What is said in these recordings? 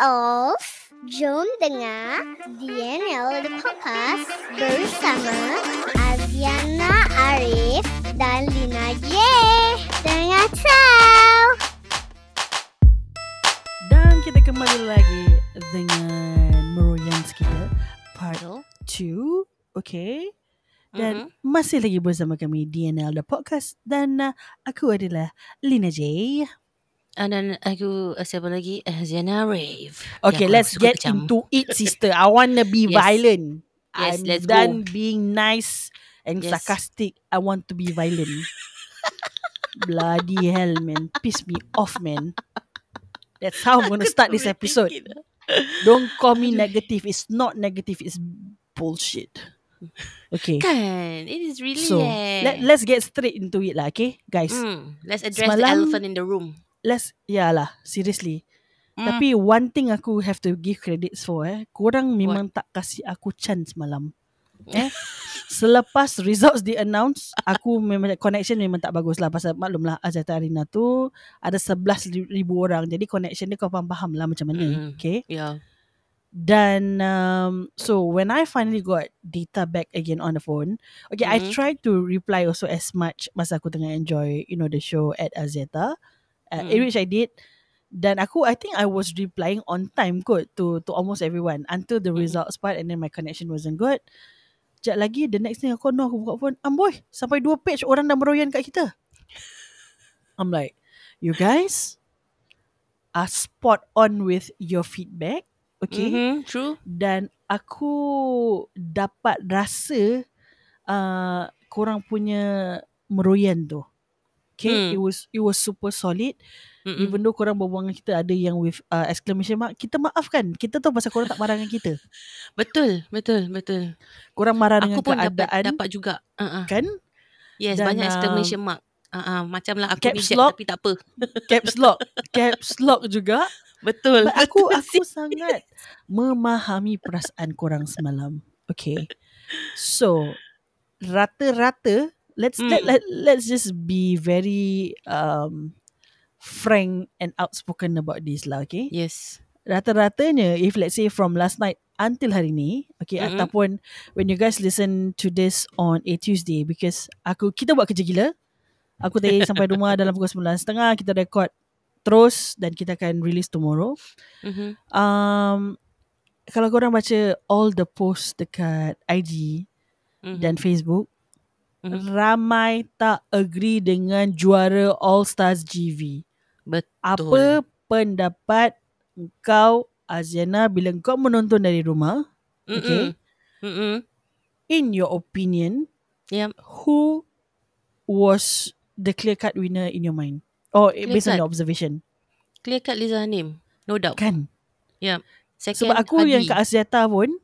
of Jom dengar DNL The Podcast bersama Aziana Arif dan Lina J. Dengar tahu. Dan kita kembali lagi dengan Meroyans kita part 2. Okay. Dan mm-hmm. masih lagi bersama kami DNL The Podcast dan uh, aku adalah Lina J. Uh, dan aku uh, siapa lagi? Uh, Ziana Rave. Okay, Yang let's get kecam. into it, sister. I want to be Yes. violent. Yes, I'm let's done go. being nice and Yes. sarcastic. I want to be violent. Bloody hell, man. Piss me off, man. That's how I'm to start this episode. Don't call me negative. It's not negative. It's bullshit. Okay. Kan, it is really So, eh. let, let's get straight into it lah, okay? Guys, Hmm, let's address the Semalam- elephant in the room. Let's, ya lah, seriously. Hmm. Tapi one thing aku have to give credits for eh. Korang memang tak kasih aku chance malam. Eh. Selepas results di announce, aku memang connection memang tak bagus lah pasal maklum lah Azata Arena tu ada 11,000 orang. Jadi connection dia kau faham-faham lah macam mana. Mm. Okay. Yeah. Dan um, so when I finally got data back again on the phone, okay, I Mhm. tried to reply also as much masa aku tengah enjoy, you know, the show at Azeta, uh, Mhm. in which I did. Dan aku, I think I was replying on time kot to to almost everyone until the Mhm. results part and then my connection wasn't good. Sekejap lagi, the next thing aku know, aku buka phone, Amboy, sampai dua page orang dah meroyan kat kita. I'm like, you guys are spot on with your feedback. Okay Mm-hmm, true. dan aku dapat rasa uh, korang punya meroyan tu. Okay, Hmm. it was it was super solid. Mm-mm. Even though korang berbual dengan kita ada yang with uh, exclamation mark, kita maafkan. Kita tahu pasal korang tak marah dengan kita. Betul, betul, betul. Korang marah Aku dengan pun keadaan dapat juga. Uh-uh. kan? Yes, Dan, banyak um, exclamation mark. Uh-uh. Macam lah aku caps reject lock. tapi tak apa. Caps lock, caps lock juga. Betul. But aku betul. aku sangat memahami perasaan korang semalam. Okay. So rata-rata let's let, Hmm. let let's just be very um frank and outspoken about this lah, okay? Yes. Rata-ratanya if let's say from last night until hari ni, okay, Mm-mm. ataupun when you guys listen to this on a Tuesday because aku kita buat kerja gila. Aku tadi sampai rumah dalam pukul 9.30 kita record terus dan kita akan release tomorrow. Mm-hmm. Um, kalau korang baca all the posts dekat IG Mm-hmm. dan Facebook, Ramai tak agree dengan juara All Stars GV. Betul. Apa pendapat kau Aziana bila kau menonton dari rumah? Okay. Mm-mm. In your opinion, Yep. who was the clear cut winner in your mind? Or Clear based on your observation? Clear cut Liza Hanim. No doubt. Kan? Yeah. Second, Sebab aku Hadi. yang kat Aziata pun,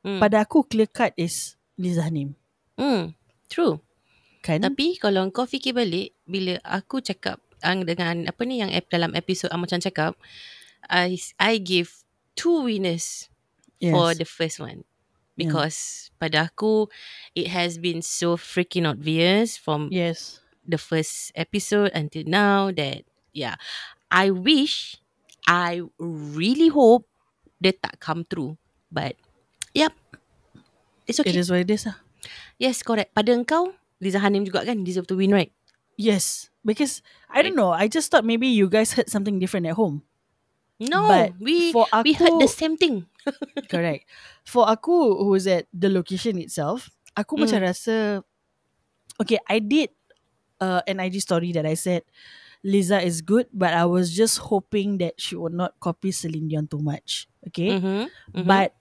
Mm. pada aku clear cut is Liza Hanim. Mm. True. Kan? Tapi kalau kau fikir balik bila aku cakap ang dengan apa ni yang ep, dalam episod Amachan cakap I I give two winners yes. for the first one Yeah. because pada aku it has been so freaking obvious from Yes. the first episode until now that yeah I wish I really hope they tak come through but yep it's okay It is what it is lah. Yes correct pada engkau Liza Hanim juga kan deserve to win right Yes. Because, I don't know, I just thought maybe you guys heard something different at home. no But we for we heard aku- the same thing Correct. For aku who's at the location itself, aku Mm. macam rasa, okay, I did uh, an IG story that I said, Liza is good, but I was just hoping that she would not copy Celine Dion too much. Okay. mm-hmm. Mhm. But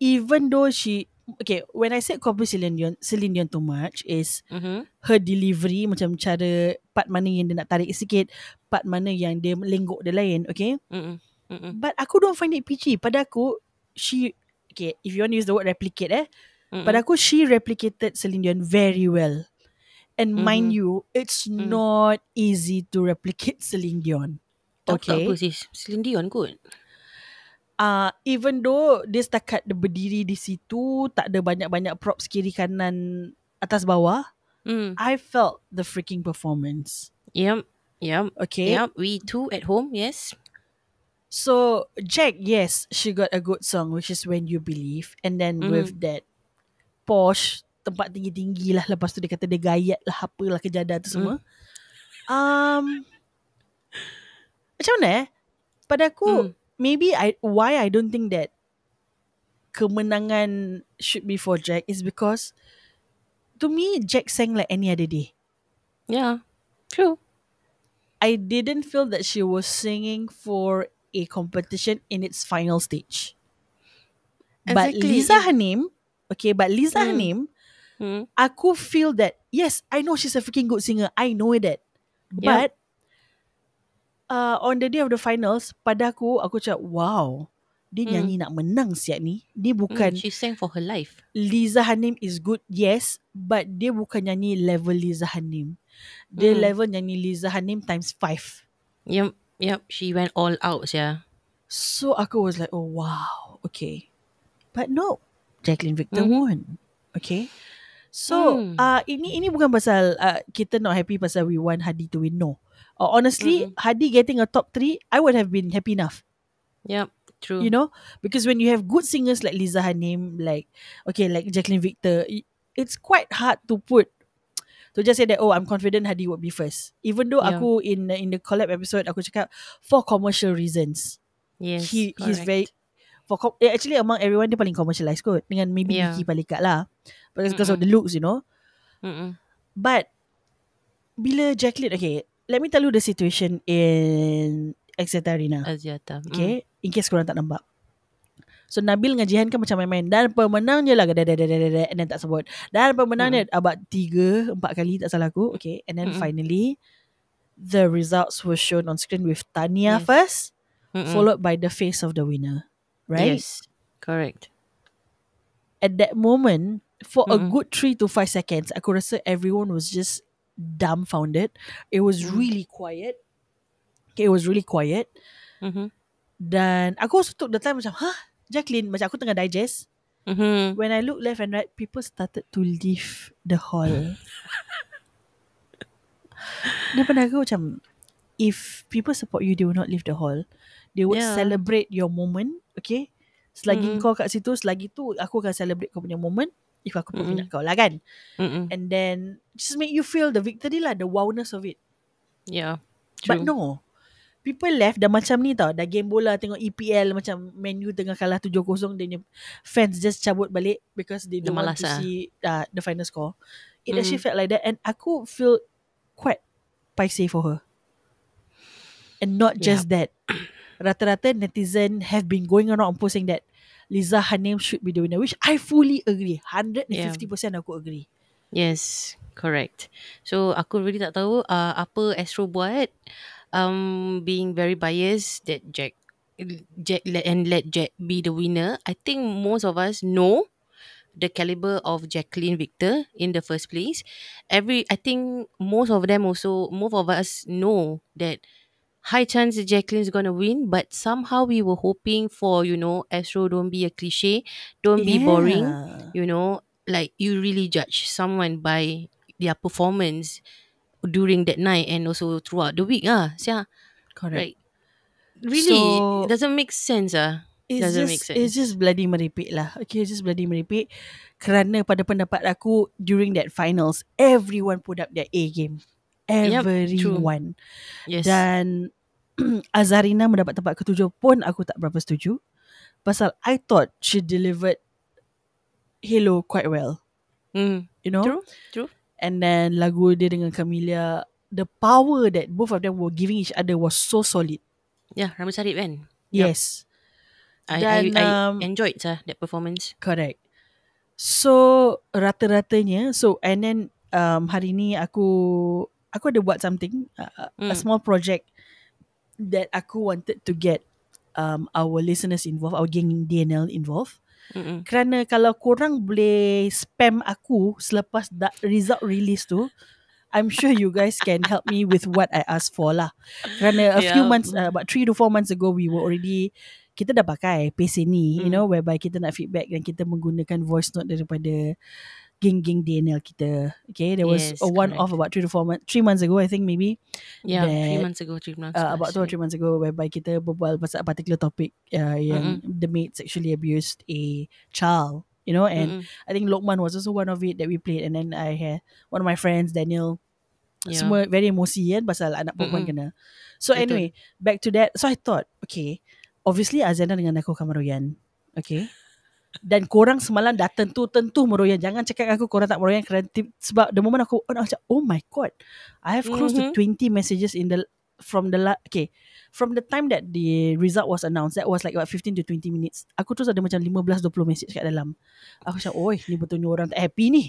even though she okay, when I said copy Celine Dion, Celine Dion too much is mm-hmm. her delivery macam cara part mana yang dia nak tarik sikit, part mana yang dia lenggok dia lain, okay? Mm-mm. Mm-mm. But aku don't find it peachy. Pada aku she okay, if you want to use the word replicate eh, Mm-mm. pada aku she replicated Celine Dion very well. And mind Mhm. you, it's Mm. not easy to replicate Celine Dion. Tak Okay. apa sis Celine Dion kot uh, even though dia setakat dia berdiri di situ, tak ada banyak-banyak props kiri kanan atas bawah, mm. I felt the freaking performance. Yep Yep Okay. Yep We too at home Yes So Jack, yes, she got a good song, which is When You Believe, and then Mhm. with that posh tempat tinggi-tinggi lah. Lepas tu dia kata dia gayat lah apalah kejada tu semua. Um, macam mana eh? Pada aku, Mm. Maybe I why I don't think that kemenangan should be for Jack is because to me Jack sang like any other day. Yeah. True. I didn't feel that she was singing for a competition in its final stage. But Exactly, Liza if- Hanim, okay, but Liza Mm. Hanim, Hmm. aku feel that yes, I know she's a freaking good singer. I know that. Yeah. Uh, on the day of the finals, pada aku, aku cakap, wow, dia Hmm. nyanyi nak menang siap ni. Dia Mm, bukan she sang for her life. Liza Hanim is good, yes, but dia bukan nyanyi level Liza Hanim. Dia Mm. level nyanyi Liza Hanim times five. Yep. Yep. She went all out, yeah. So aku was like, oh wow, okay. But no, Jacqueline Victor Mhm. won. Okay. So Hmm. uh, ini ini bukan pasal uh, kita not happy pasal we want Hadi to win. No. Uh, honestly, Mhm. Hadi getting a top three, I would have been happy enough. Yep. True. You know, because when you have good singers like Liza Hanim, like okay, like Jacqueline Victor, it's quite hard to put to just say that oh, I'm confident Hadi would be first. Even though Yeah. aku in in the collab episode aku cakap for commercial reasons. Yes. he he's correct. very for com- eh, actually among everyone dia paling commercialized kot dengan maybe Yeah. Nicki Palikat lah because, because of the looks you know Mm-mm. but bila Jacqueline okay let me tell you the situation in Exeter Arena Aziata. Mm. okay in case korang tak nampak So Nabil dengan Jihan kan macam main-main Dan pemenangnya lah da, da, da, da, da, da, And then tak sebut Dan pemenangnya About tiga Empat kali tak salah aku Okay And then Mm-mm. finally The results were shown on screen With Tania Yes. first Mm-mm. Followed by the face of the winner Right Yes. Correct. at that moment for a Mm-mm. good three to five seconds, aku rasa everyone was just dumbfounded. It was Mm. really quiet. Okay, it was really quiet. Mm-hmm. Dan aku also took the time macam, huh? Jacqueline, macam aku tengah digest. Mm-hmm. When I look left and right, people started to leave the hall. Dan pada aku macam, if people support you, they will not leave the hall. They would Yeah. celebrate your moment, okay? Selagi Mm. kau kat situ, selagi tu aku akan celebrate kau punya moment. If aku pun Mm-mm. minat kau lah kan. Mm-mm. And then, just make you feel the victory lah, the wowness of it. Yeah. But True. no. People left dah macam ni tau. Dah game bola tengok EPL macam Man U tengah kalah 7-0 dia punya fans just cabut balik because they don't want malas to ah. see uh, the final score. It Mm. actually felt like that and aku feel quite paiseh for her. And not just that. Rata-rata netizen have been going around posting that Liza Hanim should be the winner which I fully agree. 150% aku agree. Yes, correct. So aku really tak tahu uh, apa Astro buat. Um, being very biased that Jack, Jack let and let Jack be the winner. I think most of us know the caliber of Jacqueline Victor in the first place. Every I think most of them also most of us know that high chance Jacqueline's gonna win, but somehow we were hoping for you know Astro don't be a cliche, don't be boring Yeah. you know like you really judge someone by their performance during that night and also throughout the week ah sia Correct. like really So- doesn't make sense ah It's Doesn't just, make It's sense. just bloody meripik lah. Okay, it's just bloody meripik. Kerana pada pendapat aku, during that finals, everyone put up their A game. Everyone. yes Dan Azarina mendapat tempat ketujuh pun aku tak berapa setuju. Pasal I thought she delivered Halo quite well. mm, You know? true true And then lagu dia dengan Camilla, the power that both of them were giving each other was so solid. yeah Ramli Sarip kan. Yes. I, Dan, I, I um, enjoyed sah that performance Correct. So rata-ratanya so and then um, hari ni aku aku ada buat something uh, a Mm. small project that aku wanted to get um, our listeners involved, our geng DNL involved. Mm-mm. Kerana kalau korang boleh spam aku selepas da- result release tu, I'm sure you guys can help me with what I asked for lah. Kerana a few months, uh, about three to four months ago, we were already kita dah pakai PC ni, you Mm. know, whereby kita nak feedback dan kita menggunakan voice note daripada geng-geng DNL kita. Okay, there was Yes, a one correct. off about three to four months, three months ago, I think maybe. Yeah, three that, months ago, three months uh, about two or three months ago whereby kita berbual pasal particular topic uh, yang the mate sexually abused a child you know and Mm-mm. I think Lokman was also one of it that we played and then I had one of my friends Daniel Yeah. semua very emosi kan pasal anak perempuan Mm-mm. kena so Betul. anyway back to that so I thought okay obviously Azana dengan aku akan meroyan okay dan korang semalam dah tentu-tentu meroyan jangan cakap dengan aku korang tak meroyan kerana sebab the moment aku on aku macam oh my god I have close Mhm. to 20 messages in the from the la- okay from the time that the result was announced that was like about 15 to 20 minutes aku terus ada macam 15 20 message kat dalam aku macam oi ni betulnya orang tak happy ni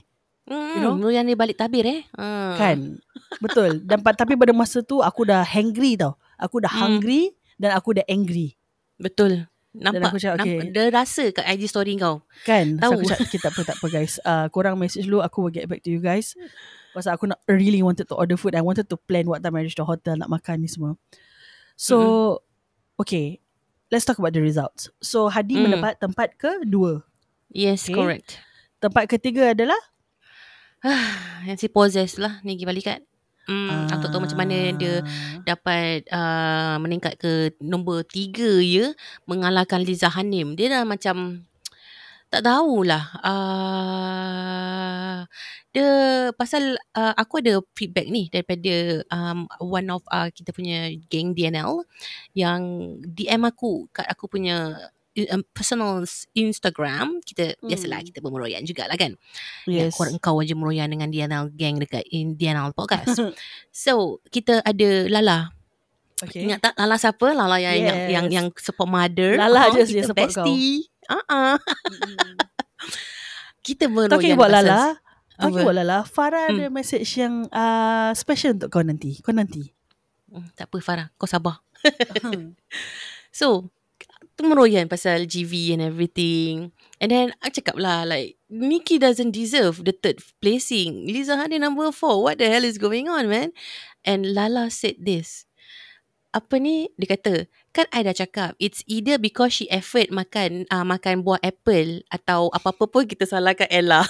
Mm, You know? Meroyan dia balik tabir eh. Ah. kan betul dan tapi pada masa tu aku dah hangry tau aku dah Hmm. hungry dan aku dah angry Betul. Nampak, aku cakap, nampak? Okay. dia rasa kat IG story kau. kan? So Tahu. aku cakap okay, tak apa tak apa guys. Uh, korang message dulu aku will get back to you guys. Pasal aku nak really wanted to order food. I wanted to plan what time I reach the hotel nak makan ni semua. So okay. Let's talk about the results. So Hadi Mm. mendapat tempat kedua. Yes, Okay. correct. tempat ketiga adalah? Yang si possess lah ni pergi balik kat. Hmm, aku tak tahu macam mana dia Ah, dapat uh, meningkat ke nombor tiga ya mengalahkan Liza Hanim. Dia dah macam tak tahulah. Uh, dia pasal uh, aku ada feedback ni daripada um, one of uh, kita punya geng DNL yang DM aku kat aku punya um, personal Instagram kita Hmm. biasalah kita bermeroyan jugalah kan yes korang kau aja meroyan dengan DNL gang dekat in DNL podcast. so, kita ada Lala. okay Ingat tak Lala siapa? Lala yang yang Yes. yang, yang support mother. Lala Oh, je dia support kau. bestie. Uh-uh. kita meroyan Talking about Lala Talking about Lala Farah Hmm. ada message yang uh, Special untuk kau nanti Kau nanti Hmm, tak apa Farah, kau sabar. So, tu meroyan pasal GV and everything. And then, I cakap lah, like, Nikki doesn't deserve the third placing. Liza Hadid number four. What the hell is going on, man? And Lala said this. Apa ni? Dia kata, kan I dah cakap, it's either because she effort makan uh, makan buah apple atau apa-apa pun kita salahkan Ella.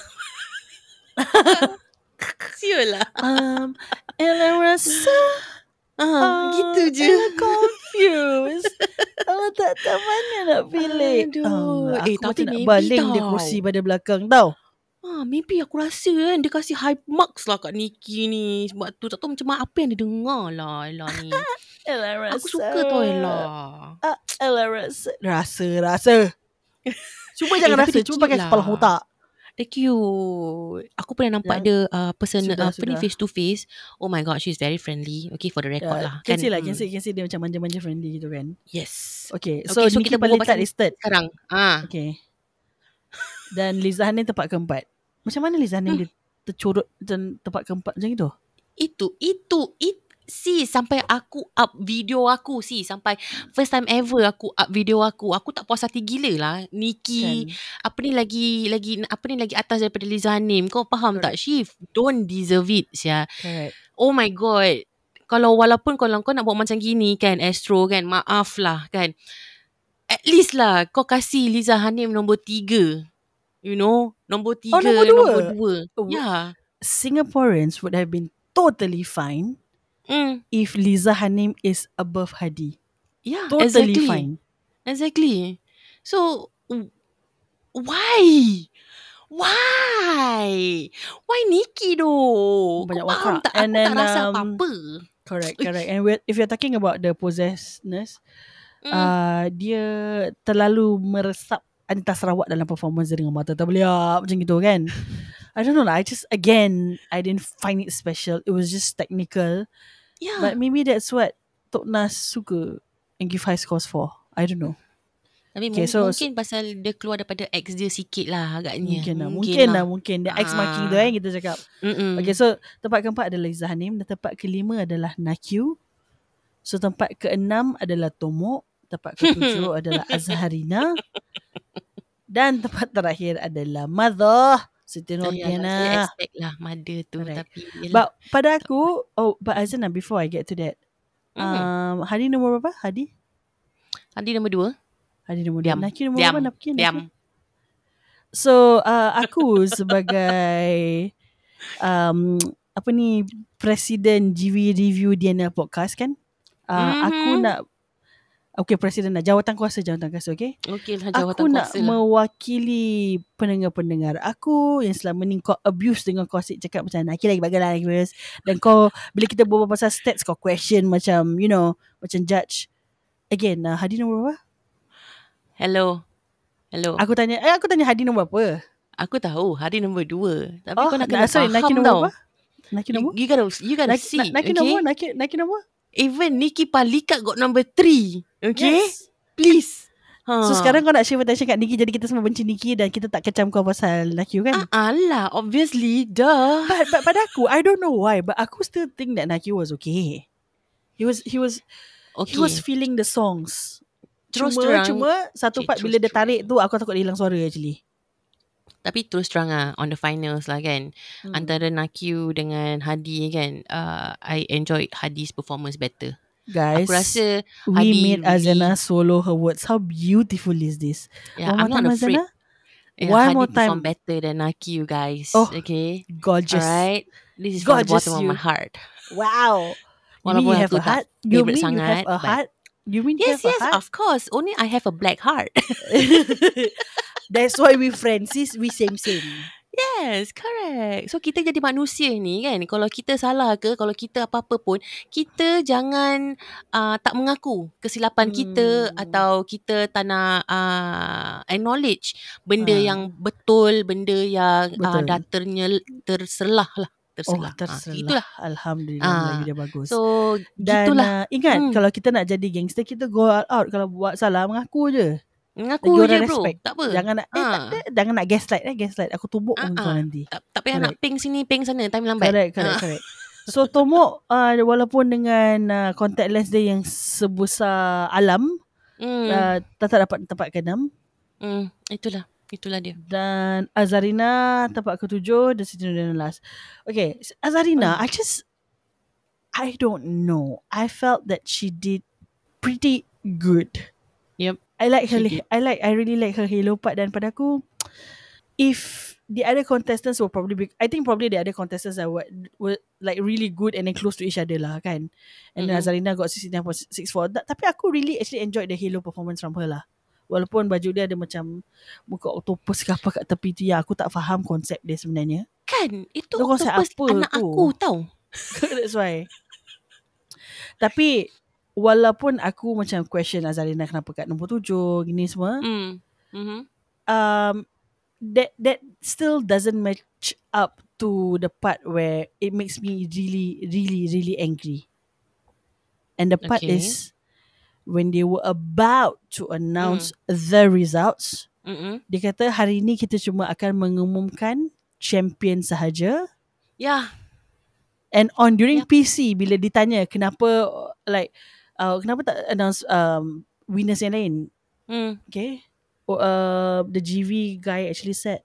Siul lah. um, Ella rasa Ah, gitu je. Ella confused Tak tahu mana nak pilih Aduh. Ah, Eh, Aku macam nak baling dia tau. kursi pada belakang tau Ah, maybe aku rasa kan dia kasih high marks lah kat Nikki ni. Sebab tu tak tahu macam apa yang dia dengar lah Ella ni. Ella rasa aku suka tau Ella. Ah, Ella rasa Rasa Rasa Cuba Eh, jangan tapi rasa dia Cuba pakai lah. kepala otak Dia cute. Aku pernah nampak Yang- dia uh, person Sudah, uh, apa ni sudah. face to face. Oh my god, she's very friendly. Okay for the record lah. Can see lah Hmm. Can see, can see dia macam manja-manja friendly gitu kan Yes. Okay, Okay, so, so Nikki kita pasal- is third. Sekarang. Ah. Okay. Dan Liza Hanin tempat keempat. Macam mana Liza Hanin Hmm. dia tercurut dan tempat keempat macam itu? Itu, itu, it, si sampai aku up video aku si sampai first time ever aku up video aku. Aku tak puas hati gila lah. Nikki Kan? apa ni lagi lagi apa ni lagi atas daripada Liza Hanim? Kau faham tak? She don't deserve it sia. Correct. oh my god. Kalau walaupun kalau kau nak buat macam gini kan Astro kan maaf lah kan. At least lah kau kasih Liza Hanim nombor tiga. You know? Nombor tiga nombor dua? nombor dua. Oh. ya Singaporeans would have been totally fine mm, if Liza Hanim is above Hadi. yeah Totally exactly. fine. Exactly. So why? Why? Why Nikki though? Banyak Kau faham tak? And Aku then, tak rasa um, apa-apa. Correct, correct. And we're, if you're talking about the possessedness, Mm. uh, dia terlalu meresap Anita Sarawak dalam performance dia dengan mata terbeliak macam gitu kan. I don't know lah. I just, again, I didn't find it special. It was just technical. Yeah. But maybe that's what Tok Nas suka and give high scores for. I don't know. Tapi okay, so- mungkin pasal dia keluar daripada ex dia sikit lah agaknya. Mungkin lah. Mungkin lah. Mungkin. The X marking tu Ah. eh kita cakap. Mm-mm. Okay, so tempat keempat adalah Izzah Hanim dan tempat kelima adalah Nakyu. So tempat keenam adalah Tomok. Tempat ketujuh adalah Azharina. Dan tempat terakhir adalah Mother. Siti So, saya Nurdiana. expect lah mother tu. Correct. Tapi yelah. But pada aku, oh, but Azana, before I get to that, Mm. um, Hadi nombor berapa? Hadi? Tadi nombor dua. Hadi nombor dua. Nakyu nombor Diam. berapa? Nakyu? Diam. So uh, aku sebagai um, apa ni presiden GV Review DNL Podcast kan. Uh, Aku Mhm. nak Okay presiden nak jawatan kuasa jawatan kuasa okay. Okey lah Aku jawatan nak kuasa lah. mewakili pendengar-pendengar aku yang selama ni kau abuse dengan kau asyik cakap macam Naki lagi bagus lah Dan kau bila kita berbual pasal stats kau question macam you know macam judge. Again uh, Hadi nombor berapa? Hello. Hello. Aku tanya eh, aku tanya Hadi nombor berapa? Aku tahu hari nombor dua. Tapi Oh, kau nak kena sorry, faham Naki nombor tau. apa? Naki nombor? You, you gotta, you gotta Naki, see. Naki okay? nombor? Naki nombor? Even Nikki Palika got number three. Okay? Yes. Please. Ha. So sekarang kau nak shift attention kat Nikki Jadi kita semua benci Nikki Dan kita tak kecam kau pasal Naki kan Ah, alah, obviously, duh. But, but pada aku I don't know why But aku still think that Naki was okay He was He was Okay. He was feeling the songs Terus Cuma terang- Cuma Satu Okay, part bila dia tarik tu Aku takut dia hilang suara actually Tapi terus terang lah, on the finals lah kan. Hmm. Antara Nakyu dengan Hadi kan, uh, I enjoyed Hadi's performance better. Guys Aku rasa, We Hadi made really- Azana swallow her words How beautiful is this yeah, One I'm not time afraid. Azana Yeah, One Hadi more perform time. better than Nakyu, guys. Oh, okay. Gorgeous Alright. This is from the Gorgeous bottom you. of my heart. Wow You Walaupun mean you have a heart You mean you have sangat, a heart You mean you Yes, have yes, a heart of course. Only I have a black heart. That's why we friends sis We same same Yes, correct. So kita jadi manusia ni kan, kalau kita salah ke, kalau kita apa-apa pun, kita jangan uh, tak mengaku kesilapan Hmm. kita atau kita tak nak uh, acknowledge benda Ah. yang betul, benda yang uh, Betul. dah ternyel, terselah lah. Oh Terselah. Ah, terserah itulah. Alhamdulillah Ah, Melayu dia bagus So, Dan gitulah. uh, ingat Hmm. Kalau kita nak jadi gangster Kita go all out Kalau buat salah Mengaku je Mengaku je orang bro. respect. Tak apa. Jangan nak eh, Ah. tak, ada, Jangan nak gaslight eh, Gaslight Aku tumbuk Ah, pun kau ah. nanti tak, tak payah nak ping sini, ping sana. Time lambat. Correct correct Ah. correct So Tomo uh, Walaupun dengan uh, Contact lens dia yang Sebesar alam Hmm. uh, Tak dapat tempat ke-6 hmm. Itulah. Itulah dia. Dan Azarina Tempat ke-7 Dan Siti Nurhaliza last Okay Azarina I just I don't know I felt that she did Pretty good. I like her did. I like I really like her halo part Dan pada aku If The other contestants Will probably be I think probably the other contestants Are what, were like really good And then close to each other lah kan And then Mhm. Azarina got 69.64 Ta- Tapi aku really Actually enjoyed the halo performance From her lah Walaupun baju dia ada macam Muka octopus ke apa kat tepi tu Yang aku tak faham konsep dia sebenarnya Kan, itu Dia konsep octopus anak tu? aku tau. That's why Tapi Walaupun aku macam question Azarina kenapa kat nombor tujuh Gini semua Hmm. Mm-hmm. um, That that still doesn't match up To the part where It makes me really Really really angry And the part Okay. is When they were about To announce The results Mm-mm. Dia kata hari ni kita cuma akan mengumumkan champion sahaja. Ya, And on during Yep. PC bila ditanya kenapa like uh, kenapa tak announce um, winners yang lain? hmm. Okay. Oh, uh, the GV guy actually said,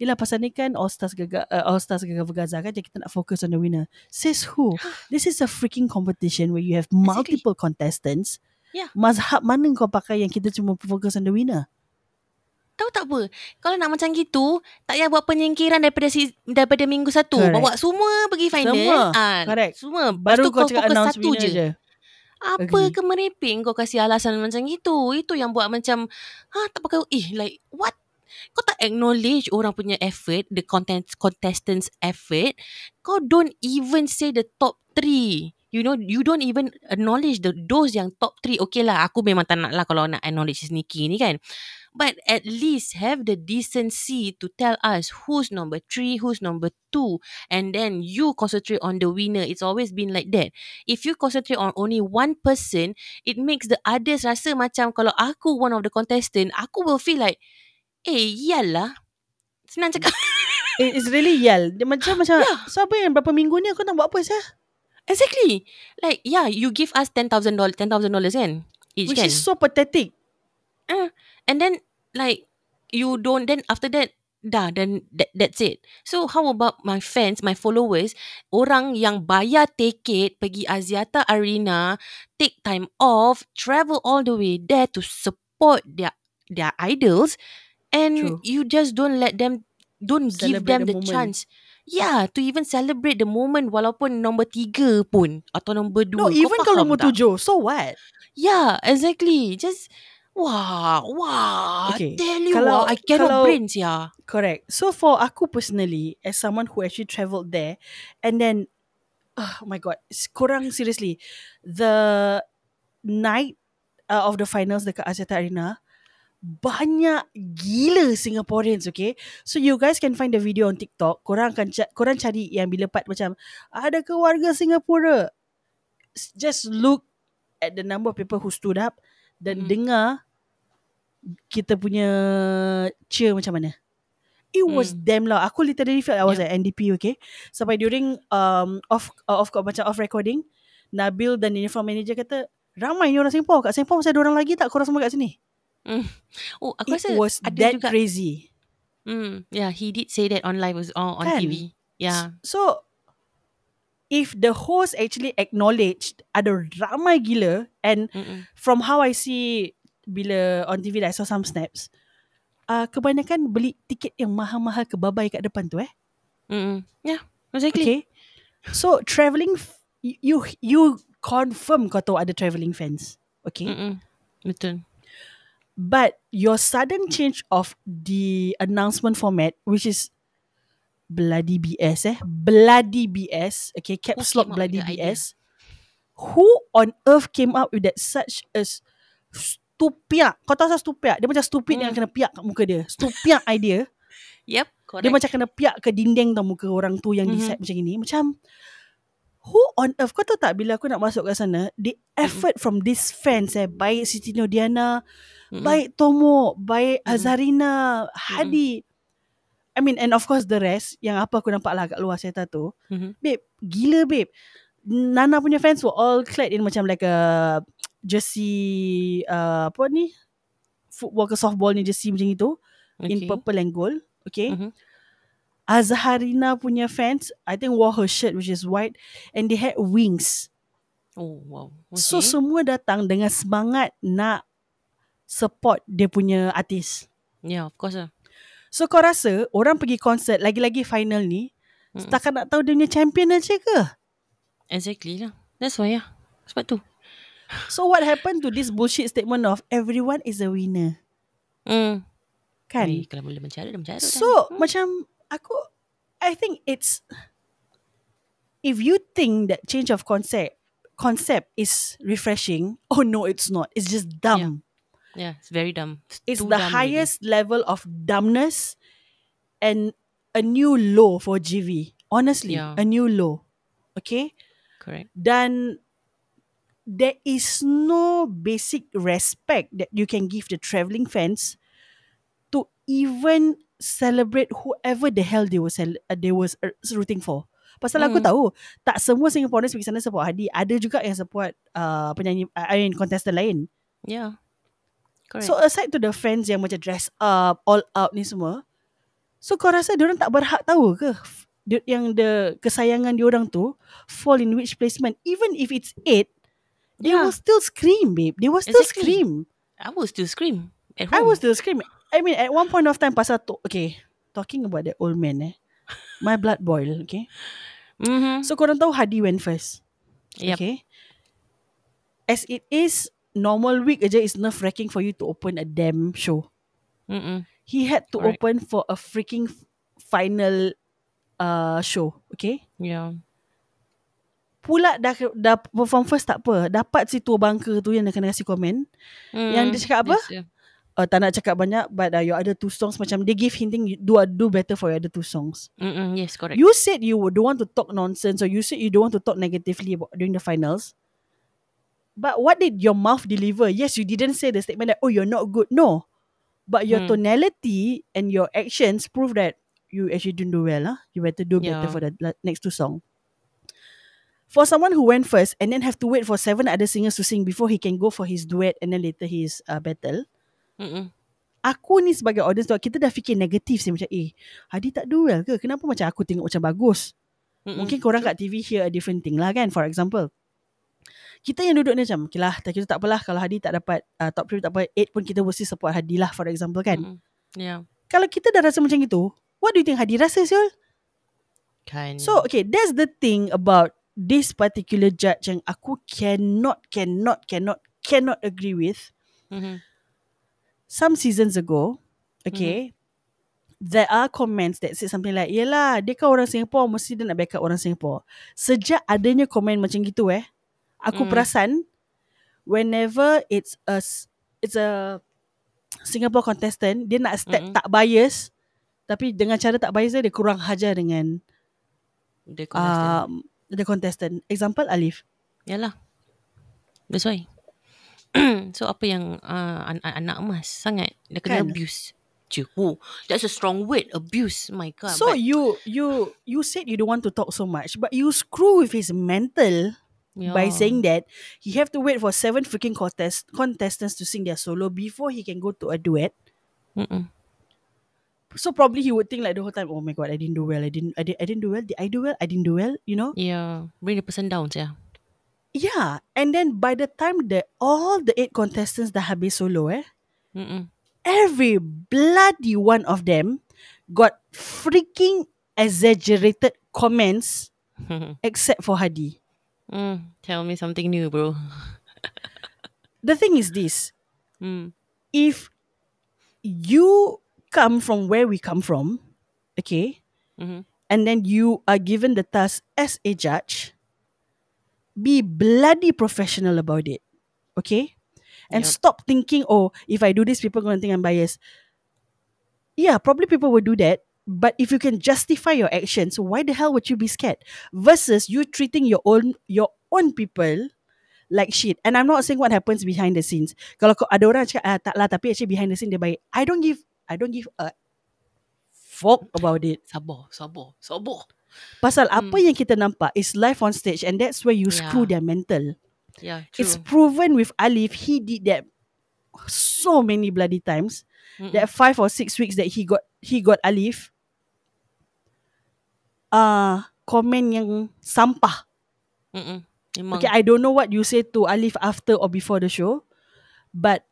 Yelah pasal ni kan All Stars gagal, uh, All Stars gagal bergaza kan Jadi kita nak fokus on the winner Says who? This is a freaking competition Where you have multiple contestants Yeah. Mazhab mana kau pakai Yang kita cuma fokus on the winner Tahu tak apa? Kalau nak macam gitu, tak payah buat penyingkiran daripada si, daripada minggu satu. Correct. Bawa semua pergi final. Semua. Ah, Correct. Semua. Lepas Baru tu kau cakap fokus announce satu winner je. je Apa Agree. ke merepek kau kasih alasan macam itu? Itu yang buat macam, ha tak pakai, eh like what? Kau tak acknowledge orang punya effort, the content, contestants effort. Kau don't even say the top three. You know, you don't even acknowledge the those yang top three. Okay lah, aku memang tak nak lah kalau nak acknowledge Nikki ni kan. But at least have the decency to tell us who's number three, who's number two. And then you concentrate on the winner. It's always been like that. If you concentrate on only one person, it makes the others rasa macam kalau aku one of the contestant, aku will feel like, eh, iyalah. Senang cakap. It- It's really yell Dia macam macam Yeah. So apa yang berapa minggu ni Aku nak buat apa sah exactly. Like, yeah, you give us $10,000 $10,000 kan? Each Which kan? is so pathetic And then like you don't then after that dah then that, that's it. So how about my fans, my followers, orang yang bayar tiket pergi Aziata Arena, take time off, travel all the way there to support their their idols, and True. you just don't let them don't give Celebrate them the the, chance yeah to even celebrate the moment walaupun nombor tiga pun atau nombor dua No, even kalau nombor tujuh, so what? yeah exactly just wah wah Okay, tell you kalau- wah, I cannot kalau- brains yeah Correct. So for aku personally, as someone who actually travelled there, and then, oh my god, korang seriously, the night uh, of the finals dekat Axiata Arena, banyak gila Singaporeans, okay? So you guys can find the video on TikTok. Korang akan ca- korang cari yang bila part macam ada ke warga Singapura? Just look at the number of people who stood up dan Mhm. dengar kita punya cheer macam mana. It was damn loud. Aku literally felt I was at NDP, okay? Sampai during um off uh, off macam off recording, Nabil dan uniform manager kata, ramai ni orang Singapore. Kat Singapore masih ada orang lagi tak korang semua kat sini? oh aku It rasa was ada that juga crazy. mm, yeah he did say that on live was on, on Kan? TV yeah So, if the host actually acknowledged ada ramai gila and Mm-mm. from how I see bila on TV I saw some snaps, uh, kebanyakan beli tiket yang mahal-mahal kebabai kat depan tu eh. Mm-mm. yeah exactly Okay. So travelling you you confirm kau tahu ada travelling fans. Okay. Mm-mm. betul But your sudden change of the announcement format which is bloody BS eh. Bloody BS. Okay, caps lock bloody? BS. Who on earth came up with that such as stupiak. Kau tahu stupiak? Dia macam stupid Hmm. yang kena piak kat muka dia. Stupiak idea. yep Dia correct macam kena piak ke dinding tau muka orang tu yang Mhm. mm-hmm. decide macam ni. Macam who on earth kau tahu tak bila aku nak masuk ke sana, the effort from these fans eh, baik Siti Nodiana, Mm-mm. baik Tomo, baik Mhm. Azarina, Hadi. I mean and of course the rest yang apa aku nampak lah kat luar kereta tu. Mhm. Babe, gila babe. Nana punya fans were all clad in macam like a jersey uh, apa ni? Football ke softball ni jersey macam itu. In Okay. purple and gold. Okay. Mhm. Azharina punya fans, I think wore her shirt which is white and they had wings. oh wow okay. So semua datang dengan semangat nak support dia punya artis. yeah of course lah So kau rasa orang pergi konsert lagi-lagi final ni Mm-mm. setakat nak tahu dia punya champion aja ke? exactly lah that's why yeah sebab tu So what happened to this bullshit statement of everyone is a winner? mm. Kan? Eh, kalau boleh mencarut dah mencarut So dah. macam aku I think it's if you think that change of concept concept is refreshing, oh no it's not. It's just dumb. yeah it's very dumb It's too the dumb highest level of dumbness and a new low for GV. Honestly, Yeah. a new low. Okay? correct Dan there is no basic respect that you can give the travelling fans to even celebrate whoever the hell they was cel- uh, they was uh, rooting for. Pasal aku Mm. tahu tak semua Singaporeans pergi sana support Hadi. Ada juga yang support uh, penyanyi uh, I mean contestant lain. yeah correct So aside to the fans yang macam dress up, all out ni semua, so kau rasa diorang tak berhak tahu ke yang the kesayangan diorang tu fall in which placement? Even if it's eight, they Yeah. will still scream, babe. They will still Exactly. scream. I will still scream at home I will still scream. I mean, at one point of time, pasal tu, okay, talking about that old man, eh, my blood boil, okay. mm-hmm. So korang tahu Hadi went first. Yep. Okay. As it is, normal week aja is nerve wracking for you to open a damn show. Mm-mm. He had to Correct. open for a freaking final uh show. Okay. yeah Pula dah dah perform first tak apa. Dapat si tua bangka tu yang dia kena kasi komen. Yang dia cakap apa? Yes, yeah. Uh, tak nak cakap banyak but uh, your other two songs macam they give hinting you do do better for your other two songs. Mm-mm, yes correct You said you don't want to talk nonsense or you said you don't want to talk negatively about during the finals. But what did your mouth deliver? Yes, you didn't say the statement that oh you're not good. No. But your Hmm. tonality and your actions prove that you actually didn't do well. Huh? You better do better Yeah. for the next two song. For someone who went first and then have to wait for seven other singers to sing before he can go for his duet and then later his uh, battle. Mm-mm. Aku ni sebagai audience tu kita dah fikir negatif sih macam eh Hadi tak do well ke? Kenapa macam aku tengok macam bagus? Mm-mm. Mungkin korang kat TV hear a different thing lah kan For example Kita yang duduk ni macam Okay lah tak, kita tak apalah Kalau Hadi tak dapat uh, Top 3 tak apa 8 pun kita mesti support Hadi lah For example kan Mm-mm. Yeah. Kalau kita dah rasa macam itu, what do you think Hadi rasa Syul? Kan. So okay, that's the thing about this particular judge yang aku cannot, cannot, cannot, cannot agree with. Mhm. Some seasons ago, okay, there are comments that say something like, yelah, dia kan orang Singapore, mesti dia nak backup orang Singapore. Sejak adanya komen macam gitu eh, aku Mm. perasan whenever it's a it's a Singapore contestant, dia nak step Mm-mm. tak bias, tapi dengan cara tak bias dia, dia kurang hajar dengan The contestant. um, the contestant. Example Alif. Yalah. That's why. so apa yang uh, an- an- anak emas sangat dia kena Kan? abuse. Oh, that's a strong word, abuse. My God. so but, you you you said you don't want to talk so much, but you screw with his mental yeah. by saying that he have to wait for seven freaking contest contestants to sing their solo before he can go to a duet. Mm-mm. So probably he would think like the whole time, oh my god, I didn't do well. I didn't I didn't I didn't do well. Did I do well? I didn't do well. You know? Yeah, bring the person down yeah. Yeah. And then by the time that all the eight contestants dah habis solo eh, Mm-mm. every bloody one of them got freaking exaggerated comments except for Hadi. Mm, tell me something new, bro. The thing is this. Mm. If you come from where we come from, okay, Mm-hmm. and then you are given the task as a judge, be bloody professional about it. Okay? And Yep. stop thinking, oh, if I do this, people are going to think I'm biased. Yeah, probably people will do that. But if you can justify your actions, why the hell would you be scared? Versus you treating your own your own people like shit. And I'm not saying what happens behind the scenes. Kalau ada orang cakap ah, tak lah, tapi actually behind the scene dia baik. I don't give I don't give a fuck about it. Sabar, sabar, sabar. Pasal apa Hmm. yang kita nampak is live on stage and that's where you screw Yeah. their mental. Yeah, true. It's proven with Alif, he did that so many bloody times. Mm-mm. That five or six weeks that he got he got Alif. Uh, komen yang sampah. Mm-mm. Memang. Okay, I don't know what you say to Alif after or before the show. But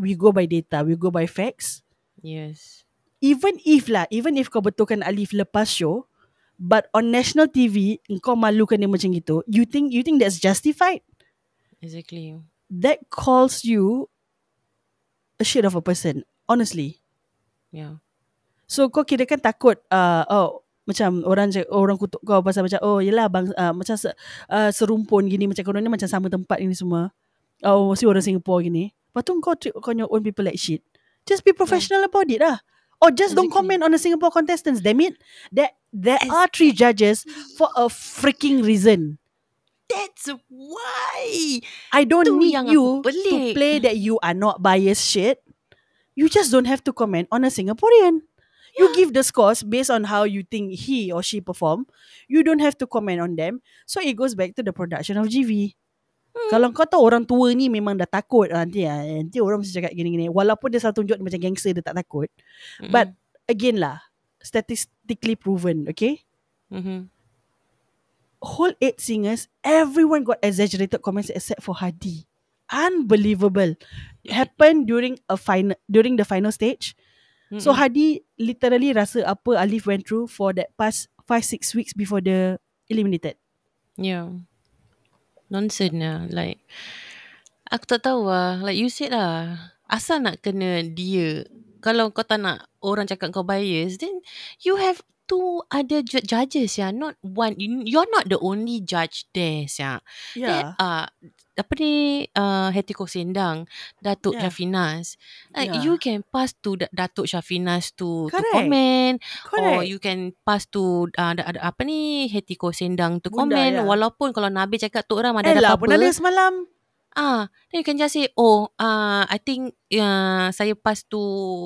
we go by data, we go by facts. Yes. even if lah, even if kau betulkan Alif lepas show, but on national TV, kau malukan dia macam gitu, you think you think that's justified? Exactly. That calls you a shit of a person, honestly. Yeah. So kau kira kan takut, uh, oh macam orang orang kutuk kau pasal macam oh yelah bang uh, macam se, uh, serumpun gini macam korang ni macam sama tempat ini semua. Oh mesti orang Singapore gini. Lepas tu kau treat kau your own people like shit. Just be professional about it lah. Or just don't comment on the Singapore contestants. Damn it. There, there are three judges for a freaking reason. That's why. I don't Tu need you to play that you are not biased shit. You just don't have to comment on a Singaporean. You give the scores based on how you think he or she perform. You don't have to comment on them. So it goes back to the production of GV. Hmm. Kalau kau tahu orang tua ni memang dah takut ah, nanti ah, nanti orang mesti cakap gini-gini. Walaupun dia selalu tunjuk dia macam gangster dia tak takut. Mm-mm. But again lah, statistically proven, okay? Mhm. whole eight singers, everyone got exaggerated comments except for Hadi. Unbelievable. Happened during a final during the final stage. So Mm-mm. Hadi literally rasa apa Alif went through for that past five six weeks before the eliminated. Yeah. Nonsense lah. Like, aku tak tahu lah. Like you said lah. Asal nak kena dia. Kalau kau tak nak orang cakap kau bias, then you have other ju- judges ya. Not one. You- You're not the only judge there ya. There are apa ni uh, Hetiko Sendang Datuk Yeah. Syafinas like Yeah. you can pass to Da- Datuk Syafinas to to Correct. comment or Correct. you can pass to uh, ada, ada apa ni Hetiko Sendang to Bunda, comment ya. walaupun kalau Nabil cakap tu orang ada ada lah pun ada semalam. Ah then you can just say oh uh, I think uh, saya pass to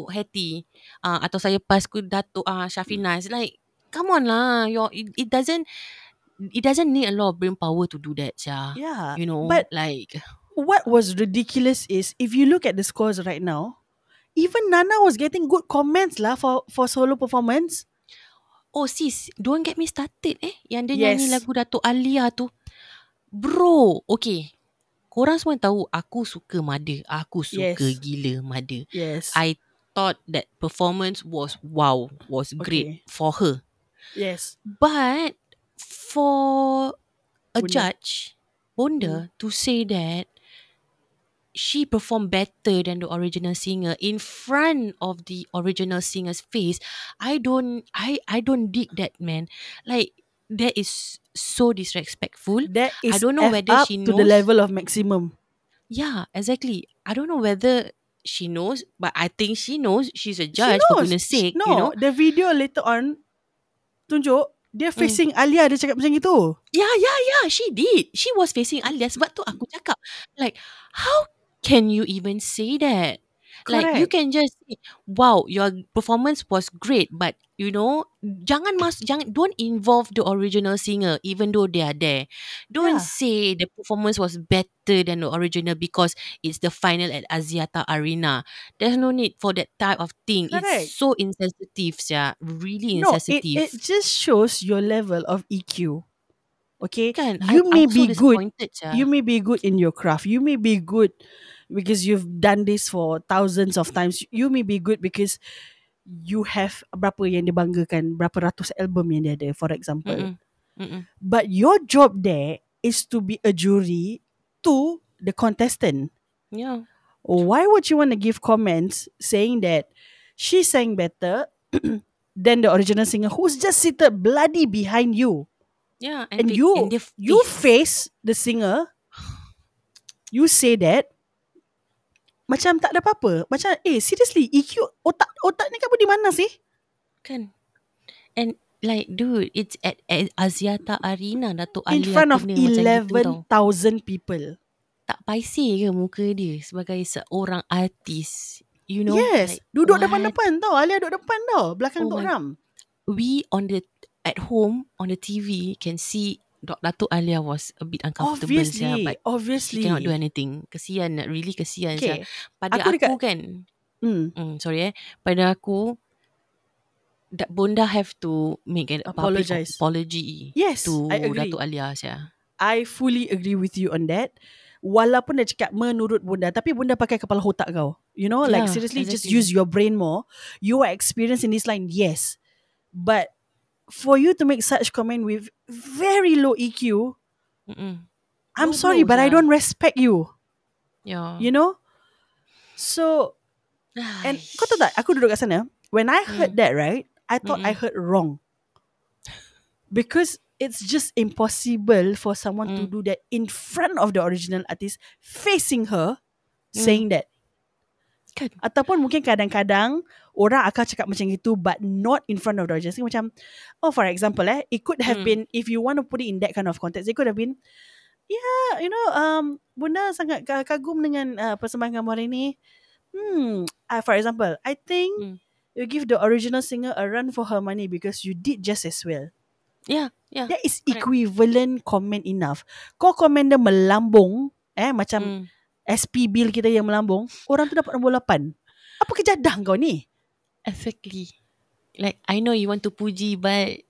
Heti uh, atau saya pass ke Datuk uh, Syafinas like come on lah your it, it doesn't it doesn't need a lot of brain power to do that yeah, Yeah. you know But like what was ridiculous is if you look at the scores right now, even Nana was getting good comments lah for for solo performance. Oh sis, don't get me started eh. Yang dia Yes. nyanyi lagu Datuk Alia tu. Bro, okay. Korang semua tahu aku suka Mada. Aku suka Yes. gila Mada. Yes. I thought that performance was wow, was great Okay. for her. Yes. But for a Bonda. judge, Bonda, to say that she performed better than the original singer in front of the original singer's face, I don't, I, I don't dig that man. Like that is so disrespectful. That is don't know F whether up she to the knows. level of maximum. Yeah, exactly. I don't know whether she knows, but I think she knows. She's a She judge for knows. goodness She- sake. no, you know. the video later on tunjuk dia facing Alia dia cakap macam itu. Yeah, yeah, yeah. She did. She was facing Alia. Sebab tu aku cakap, like, how can you even say that? Like, you Correct. can just say, wow, your performance was great, but you know, jangan mas, jangan, don't involve the original singer, even though they are there. Don't Yeah. say the performance was better than the original because it's the final at Aziata Arena. There's no need for that type of thing. Correct. It's so insensitive, yeah. Really No, it, insensitive. it just shows your level of EQ. Okay? Kan, you I, may I'm be so good. sia. You may be good in your craft. You may be good because you've done this for thousands of times. You may be good because you have berapa yang dibanggakan, berapa ratus album yang dia ada, for example. Mm-mm. Mm-mm. But your job there is to be a jury to the contestant. Yeah. Why would you want to give comments saying that she sang better than the original singer who's just seated bloody behind you? Yeah, And, they- you, and their you face the singer, you say that, macam tak ada apa-apa. Macam, eh, seriously, EQ, otak otak ni kamu di mana sih? kan, and like dude, it's at, at Aziata Arena Datuk In Alia front of kena macam gitu tau. 11,000 people. Tak paisi ke muka dia sebagai seorang artis? You know, yes, like, duduk what? depan-depan tau. Alia duduk depan tau. Belakang Oh Tok Ram. We on the at home on the TV can see Datuk Alia was a bit uncomfortable Obviously, sia, but obviously. she cannot do anything. Kesian, really kesian Okay. sia. Pada Aku aku, dekat- kan, Hmm. Hmm, sorry eh. Pada aku, that Bonda have to make an public Apologise. apology Yes, to I agree. Datuk Alia sia. I fully agree with you on that. Walaupun dia cakap menurut bunda, tapi bunda pakai kepala otak kau. You know, like Yeah, seriously, just exactly. use your brain more. You are experienced in this line, yes. But for you to make such comment with very low EQ, Mm-mm. I'm Low sorry, but I don't respect you. Yeah. You know? So, and kau tahu tak, aku duduk kat sana. When I heard that, right, I thought I Mm-mm. heard wrong. Because it's just impossible for someone to Mm. do that in front of the original artist, facing her, Mm. saying that. Kan? Ataupun mungkin kadang-kadang orang akan cakap macam itu but not in front of the original singer. Macam, oh for example eh, it could have Mm. been, if you want to put it in that kind of context, it could have been, yeah, you know, um, Bunda sangat ka- kagum dengan uh, persembahan kamu hari ni. Hmm, uh, for example, I think Mm. you give the original singer a run for her money because you did just as well. Yeah, yeah. That is correct. equivalent comment enough. Kau komen dia melambung, eh, macam Mm. SP bill kita yang melambung, orang tu dapat nombor 8. Apa kejadah kau ni? Exactly. Like I know you want to puji but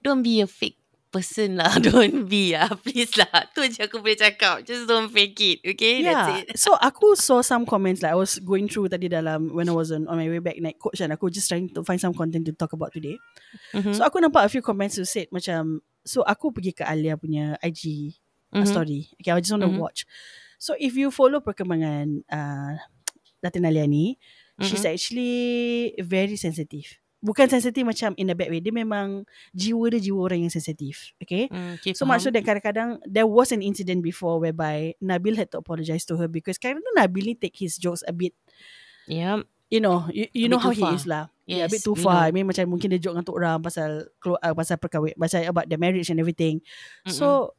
don't be a fake person lah. Don't be lah. Please lah. Tu je aku boleh cakap. Just don't fake it. Okay? Yeah. That's it. So aku saw some comments like I was going through tadi dalam when I was on, on my way back naik coach and aku just trying to find some content to talk about today. Mm-hmm. So aku nampak a few comments who said macam so aku pergi ke Alia punya IG Mhm. story. Okay, I just want to Mhm. watch. So if you follow perkembangan uh, Datin Alia ni, she's Mhm. actually very sensitive. Bukan sensitif macam in a bad way. Dia memang jiwa dia jiwa orang yang sensitif. Okay? Mm, okay, So faham. maksud that kadang-kadang there was an incident before whereby Nabil had to apologize to her because kadang Nabil ni take his jokes a bit Yeah. you know you, you A know how too he far. is lah. yeah, a bit Yes, too far. I mean macam mungkin dia joke dengan Tok Ram pasal uh, pasal perkahwin, pasal about the marriage and everything. Mm-mm. So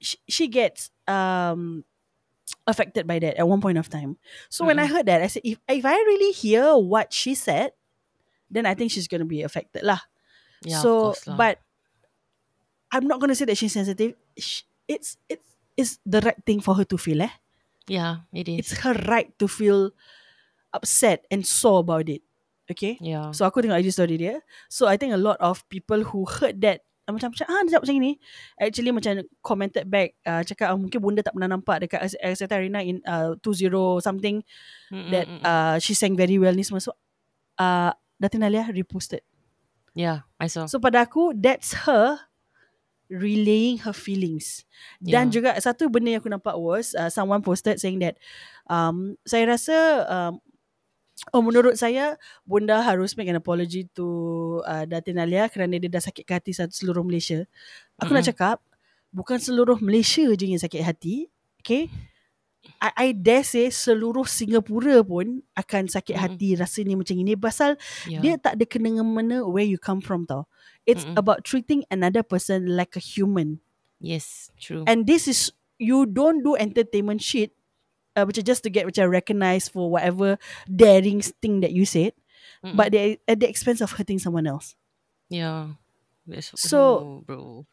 she, she gets um affected by that at one point of time. So when I heard that, I said if if I really hear what she said, then I think she's gonna be affected lah. Yeah, so of course lah. but I'm not gonna say that she's sensitive. It's it's it's the right thing for her to feel. Eh, yeah, it is. it's her right to feel upset and sore about it. Okay. yeah. So aku tengok IG story dia. So I think a lot of people who heard that uh, macam macam ah dia cakap macam ni actually macam commented back uh, cakap ah, mungkin bunda tak pernah nampak dekat Axiata Arena in uh, 20 something Mm-mm, that uh, she sang very well ni semua. So uh, Datin Alia reposted. Yeah, I saw. So pada aku that's her relaying her feelings. Dan Yeah. juga satu benda yang aku nampak was uh, someone posted saying that um, saya rasa um, oh menurut saya bunda harus make an apology to uh, Datin Alia kerana dia dah sakit hati seluruh Malaysia. Aku nak Mm-mm. cakap bukan seluruh Malaysia je yang sakit hati. Okay. I, I dare say seluruh Singapura pun akan sakit Mm-mm. hati rasanya macam ini pasal Yeah. dia tak ada kena-mengena where you come from tau. It's Mm-mm. about treating another person like a human. yes, true. And this is you don't do entertainment shit uh, macam just to get macam recognized for whatever daring thing that you said, Mm-mm. but they, at the expense of hurting someone else. yeah. That's, So- oh, bro.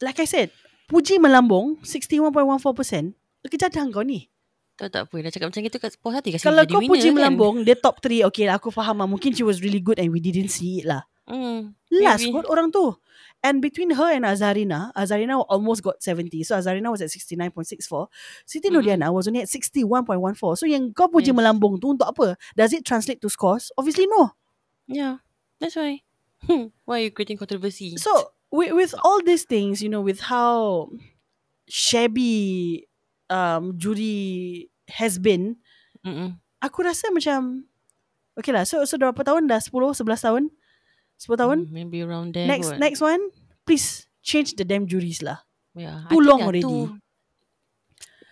Like I said, puji melambung 61.14%. Kejadah kau ni. Tak tak apa. Dah cakap macam itu kat puas hati kasi Kalau kau winner puji kan? melambung, dia top 3. Okay lah, aku faham lah. Mungkin she was really good and we didn't see it lah. Hmm. Last Maybe. kot orang tu. And between her and Azarina, Azarina almost got 70. So Azarina was at 69.64. Siti Mm-mm. Nurdiana was only at 61.14. So yang kau puji Yes. melambung tu untuk apa? Does it translate to scores? Obviously no. Yeah. That's why. Hmm. Why are you creating controversy? So with, with all these things, you know, with how shabby um, juri has been, Mm-mm. aku rasa macam Okay lah, so, so berapa tahun? Dah 10, 11 tahun? 10 tahun? Hmm, maybe around there. next kot. next one, please change the damn juries lah. Yeah. too I long already. Too,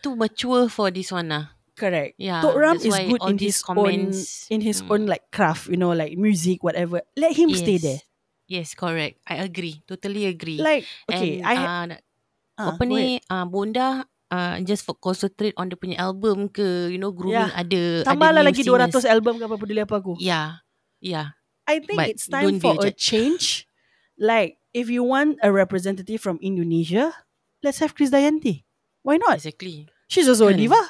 too mature for this one lah. Correct. Yeah. Tok Ram is good in his own comments, in his mm, own like craft, you know, like music, whatever. Let him stay yes. there. Yes, correct. I agree. Totally agree. Like okay, And, I uh, nak- ah, apa ni uh, Bonda uh, just for concentrate on dia punya album ke you know grooming Yeah. ada Tambahlah lagi singers. 200 album ke apa peduli apa aku. Yeah. Yeah. I think But it's time for a change. Like if you want a representative from Indonesia, let's have Chris Dayanti. Why not? Exactly. She's also a diva.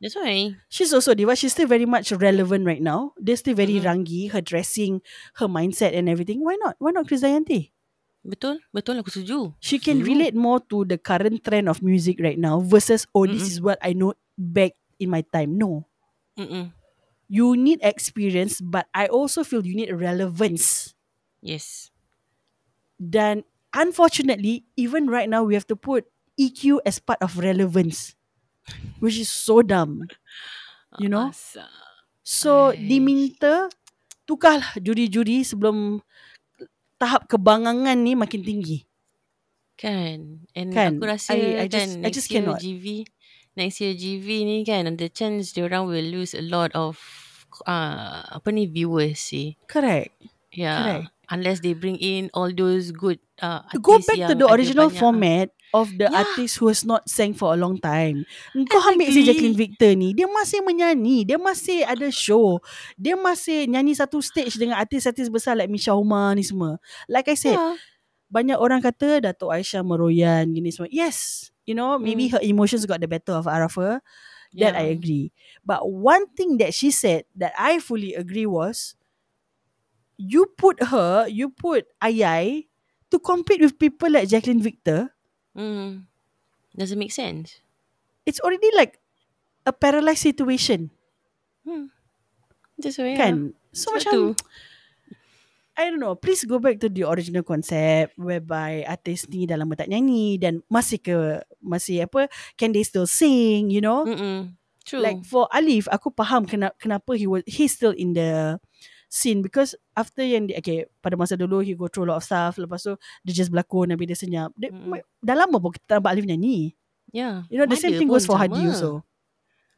That's why. She's also a diva. She's still very much relevant right now. They're still very Mhm. rangi. Her dressing, her mindset and everything. Why not? Why not Chris Dayanti? Betul? Betul aku setuju. She can Setuju. relate more to the current trend of music right now versus oh this Mm-mm. is what I know back in my time. No. Mm-mm. You need experience but I also feel you need relevance. Yes. Dan unfortunately even right now we have to put EQ as part of relevance which is so dumb. You know? So Aish. diminta tukarlah juri-juri sebelum tahap kebangangan ni makin tinggi. Kan. And Kan. aku rasa I- I kan just- I next just year cannot. GV next year GV ni kan the chance diorang will lose a lot of uh, apa ni viewers sih. Correct. Yeah. Correct. Unless they bring in all those good uh, Go back to the ada original banyak- format of the Yeah. artist who has not sang for a long time. Kau ambil si Exactly. Jacqueline Victor ni, dia masih menyanyi, dia masih ada show, dia masih nyanyi satu stage dengan artis-artis besar like Misha Umar ni semua. Like I said, Yeah. banyak orang kata Datuk Aisyah meroyan gini semua. Yes, you know, maybe her emotions got the better of Arafah. That I Yeah. agree. But one thing that she said that I fully agree was, you put her, you put Ayai to compete with people like Jacqueline Victor. Mm. Doesn't make sense. It's already like a paralyzed situation, Hmm. That's why. kan? So Sebab macam, tu. I don't know. Please go back to the original concept whereby artis ni dalam tak nyanyi dan masih ke masih apa? Can they still sing? You know? Mm-mm. True. Like for Alif, aku faham kenapa kenapa he was he's still in the scene because after yang dia, okay pada masa dulu he go through a lot of stuff lepas tu dia just berlakon habis dia senyap dia, Mm-mm. dah lama pun kita nampak Alif nyanyi yeah. you know the same Mada thing pun goes for sama. Hadi also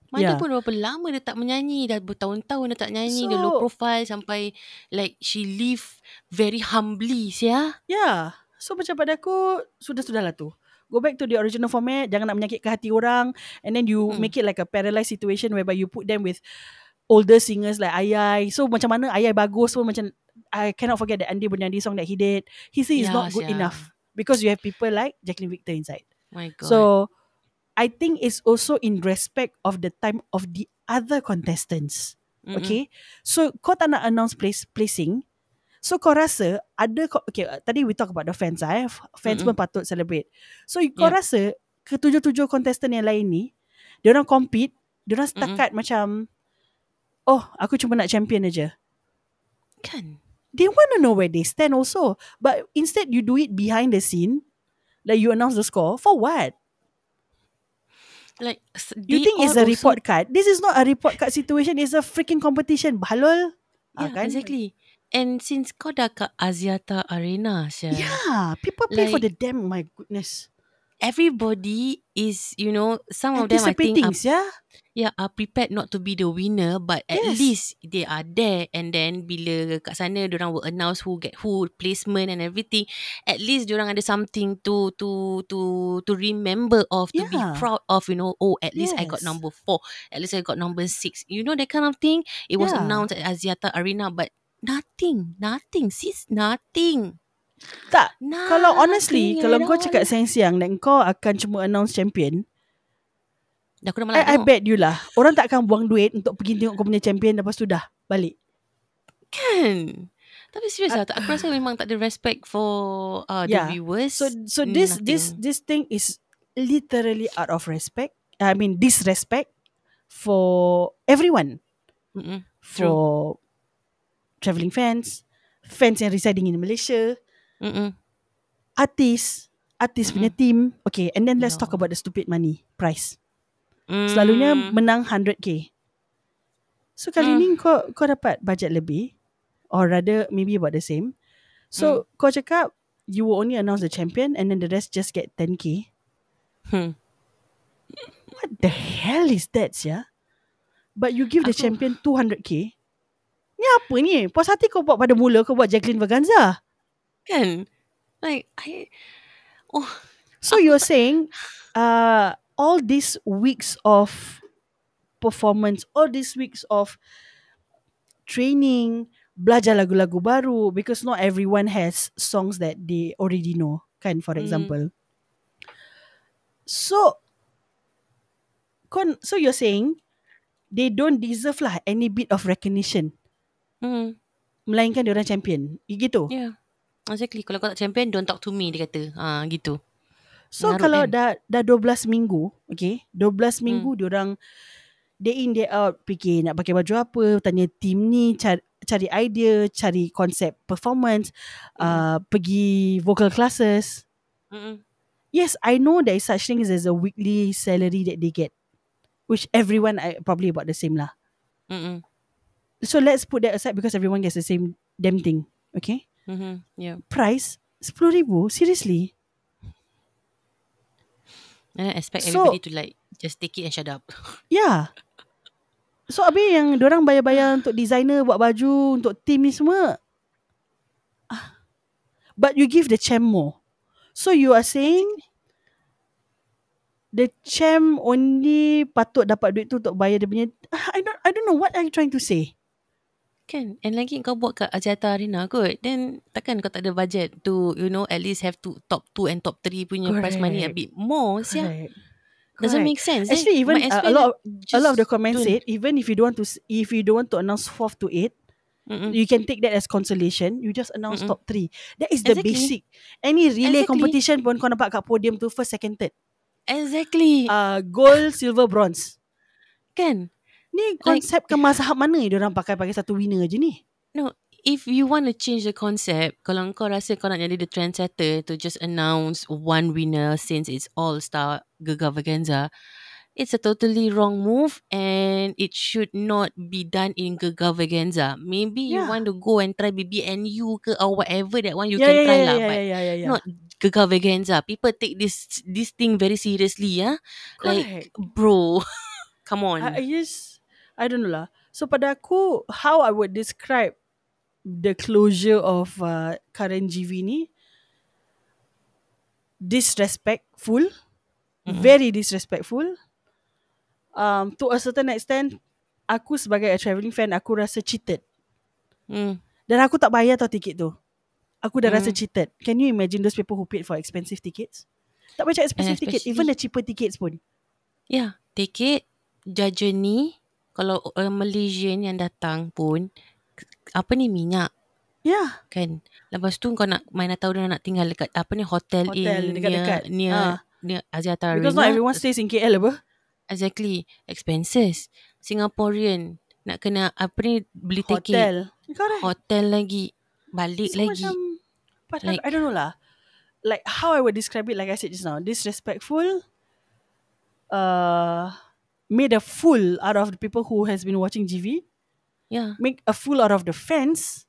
Mada Yeah. pun berapa lama dia tak menyanyi Dah bertahun-tahun dia tak nyanyi Dia So- low profile Sampai Like she live Very humbly Sia yeah so macam pada aku sudah-sudah lah tu go back to the original format jangan nak menyakitkan hati orang and then you Hmm. make it like a paralyzed situation whereby you put them with older singers like Ayai so macam mana Ayai bagus pun macam I cannot forget the Andy Bunyadi song that he did he said it's Yeah, not good sia. enough because you have people like Jacqueline Victor inside My God So I think it's also in respect of the time of the other contestants. Mm-mm. Okay. So kau tak nak announce place placing. So kau rasa ada okay uh, tadi we talk about the fans ah. eh. Fans Mm-mm. pun patut celebrate. So kau Yeah. rasa ketujuh-tujuh contestant yang lain ni dia orang compete, dia orang setakat macam oh aku cuma nak champion aja. Kan? They want to know where they stand also. But instead you do it behind the scene. Like you announce the score. For what? Like You think it's a also- report card? This is not a report card situation. It's a freaking competition. Halol. Ah, Yeah, kan? exactly. And since kau dah kat Aziata Arena, Syah, Yeah. People pay for Like- the damn, my goodness. Everybody is, you know, some of them I think are, yeah. yeah, are prepared not to be the winner, but at Yes. least they are there. And then bila kat sana, orang will announce who get who, placement and everything. At least orang ada something to to to to remember of, to be Yeah. proud of. You know, oh, at least I got Yes. number four. At least I got number six. You know that kind of thing. It was Yeah. announced at Aziata Arena, but nothing, nothing, sis, nothing. Tak. Nothing Kalau honestly, kalau at kau cakap siang-siang dan kau akan cuma announce champion, Dah aku dah malas I, I bet you lah. Orang tak akan buang duit untuk pergi tengok kau punya champion lepas tu dah balik. Kan? Tapi serius lah, tak- aku rasa memang tak ada respect for uh, the Yeah. viewers. So so this this Nothing. this thing is literally out of respect. I mean disrespect for everyone. Mm-mm. For travelling fans, fans yang residing in Malaysia, Mm-mm. artis, artis punya team. Okay, and then let's Ya talk about the stupid money price. Mm. Selalunya menang 100k. So kali Hmm. ni kau kau dapat budget lebih or rather maybe about the same. So kau cakap you will only announce the champion and then the rest just get 10k. Hmm. What the hell is that, ya? But you give the Aku- champion 200k. Ni apa ni? Puas hati kau buat pada mula kau buat Jacqueline Vaganza. Kan? Like, I... So you're saying uh all these weeks of performance, all these weeks of training, belajar lagu-lagu baru because not everyone has songs that they already know, kan for Mm. example. So kon so you're saying they don't deserve lah any bit of recognition Hmm. melainkan dia orang champion. Gitu. Yeah. Exactly. Kalau kau tak champion, don't talk to me, dia kata. Ah, gitu. So Mengarut kalau kan? dah dah 12 minggu, okay? 12 Hmm. minggu dia orang day in day out fikir nak pakai baju apa, tanya team ni cari, cari idea, cari konsep performance, Hmm. uh, pergi vocal classes. Mm-mm. Yes, I know there is such thing as a weekly salary that they get. Which everyone I, probably about the same lah. Mm-mm. So let's put that aside because everyone gets the same damn thing. Okay? Mm-hmm. Yeah. Price RM10,000? Seriously? And I expect So- everybody to like, just take it and shut up. Yeah. So habis yang orang bayar-bayar untuk designer buat baju untuk team ni semua. Ah. But you give the champ more. So you are saying the champ only patut dapat duit tu untuk bayar dia punya Ah, I don't I don't know what are you trying to say. Kan? And lagi kau buat kat Aziata Arena kot. Then takkan kau tak ada budget to, you know, at least have to top 2 and top 3 punya prize money a Correct. bit more. Sia. Correct. Doesn't Correct. make sense. Actually, even might as uh, a lot of, a lot of the comments said even if you don't want to if you don't want to announce fourth to eight, Mm-mm. you can take that as consolation. You just announce Mm-mm. top three. That is the Exactly. basic. Any relay Exactly. competition pun kau nampak kat podium tu first, second, third. Exactly. Uh, gold, silver, bronze. kan? Ni konsep ke mazhab mana dia orang pakai pakai satu winner je ni? No, if you want to change the concept, kalau kau rasa kau nak jadi the trendsetter to just announce one winner since it's all star Gegar Vaganza, it's a totally wrong move and it should not be done in Gegar Vaganza. Maybe you Yeah. want to go and try BBNU ke or whatever that one you yeah, can yeah, try yeah, lah. yeah, but yeah, yeah, yeah, yeah. not Gegar Vaganza. People take this this thing very seriously, yeah. Like, bro, come on. I, I just I don't know lah. So pada aku how I would describe the closure of uh, current GV ni disrespectful, Mm-mm. very disrespectful. Um, to a certain extent, aku sebagai a travelling fan, aku rasa cheated. Mm. Dan aku tak bayar tau tiket tu. Aku dah Hmm. rasa cheated. Can you imagine those people who paid for expensive tickets? Tak macam expensive ticket, even the cheaper tickets pun. Yeah, tiket journey kalau uh, Malaysian yang datang pun apa ni minyak Yeah. kan. Lepas tu kau nak mana tahu dia nak tinggal dekat apa ni hotel, Hotel in dekat-dekat. near near, near Aziata Because not everyone stays in KL apa? Exactly. Expenses. Singaporean nak kena apa ni beli tiket. Hotel. Correct. Hotel lagi. Balik So lagi. macam, but Like- I, I don't know lah. Like how I would describe it, like I said just now, disrespectful. Uh, made a fool out of the people who has been watching GV. yeah. Make a fool out of the fans.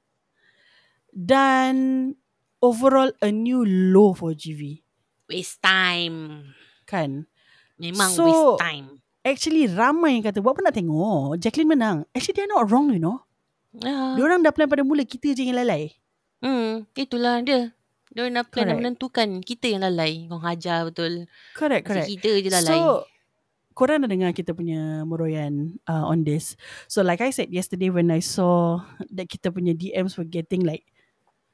Dan overall a new low for GV. Waste time. Kan? Memang So- waste time. Actually ramai yang kata buat apa nak tengok. Jacqueline menang. Actually they're not wrong you know. Ya. Diorang dah plan pada mula kita je yang lalai. Hmm, itulah dia. Dia nak plan Correct. menentukan. Kita yang lalai. Kau hajar betul. Correct, correct. Kita je lalai. So, korang dah dengar kita punya meroyan uh, on this. So, like I said yesterday when I saw that kita punya DMs were getting like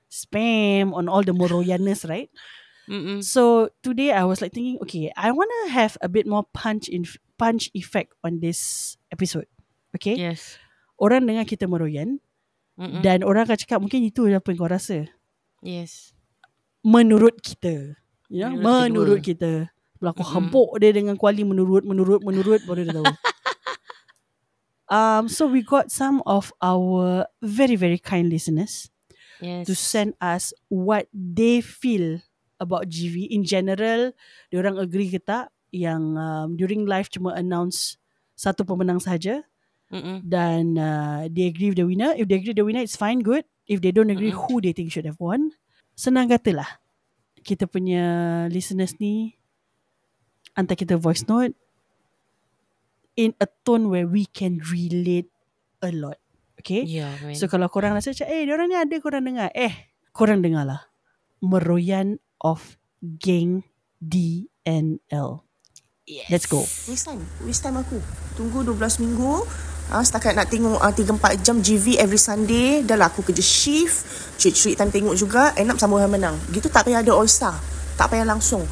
spam on all the meroyaners, right? Mm-mm. So, today I was like thinking, okay, I want to have a bit more punch in punch effect on this episode. Okay? Yes. Orang dengar kita meroyan Mm-mm. dan orang akan cakap mungkin itu apa yang kau rasa. Yes. Menurut kita. You know? Menurut Menurut, kita. Bila aku hempuk dia dengan kuali menurut, menurut, menurut, baru dia tahu. um, so we got some of our very, very kind listeners Yes. to send us what they feel about GV in general. Diorang agree ke tak yang um, during live cuma announce satu pemenang Mm-mm. dan uh, they agree with the winner. If they agree with the winner, it's fine, good. If they don't agree, Mm-mm. who they think should have won. Senang katalah. Kita punya listeners ni hantar kita voice note in a tone where we can relate a lot. Okay? Yeah, man. So kalau korang rasa macam, eh, diorang ni ada korang dengar. Eh, korang dengar lah. Meroyan of Gang DNL. yes. Let's go. Waste time. Waste time aku. Tunggu 12 minggu. Ah, setakat nak tengok ah, 3-4 jam GV every Sunday. Dah lah aku kerja shift. Cerit-cerit time tengok juga. End up sama orang menang. Gitu tak payah ada All Star. Tak payah langsung.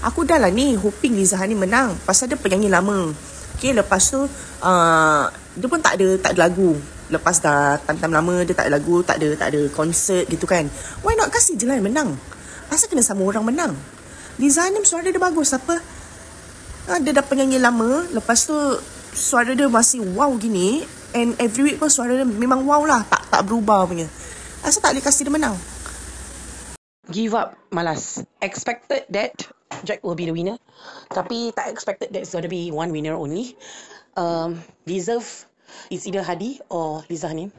Aku dah lah ni hoping Liza Hani menang. Pasal dia penyanyi lama. Okay, lepas tu uh, dia pun tak ada tak ada lagu. Lepas dah time-time lama dia tak ada lagu, tak ada tak ada konsert gitu kan. Why not kasih je lah yang menang. Pasal kena sama orang menang. Liza Hani suara dia bagus apa? Ha, dia dah penyanyi lama Lepas tu Suara dia masih wow gini And every week pun suara dia memang wow lah Tak tak berubah punya Asal tak boleh kasih dia menang give up malas. Expected that Jack will be the winner. Tapi tak expected that it's going to be one winner only. Um, deserve is either Hadi or Liza Hanim.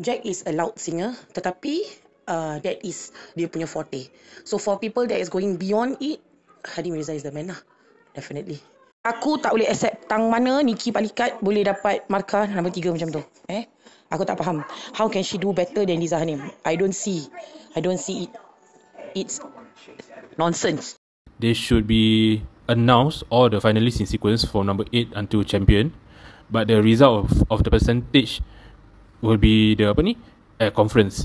Jack is a loud singer tetapi uh, that is dia punya forte. So for people that is going beyond it, Hadi Mirza is the man lah. Definitely. Aku tak boleh accept tang mana Nikki Palikat boleh dapat markah nombor tiga macam tu. Eh? Aku tak faham. How can she do better than Liza Hanim? I don't see. I don't see it. It's nonsense. they should be announced all the finalists in sequence from number 8 until champion. But the result of, of the percentage will be the apa ni? Eh, conference.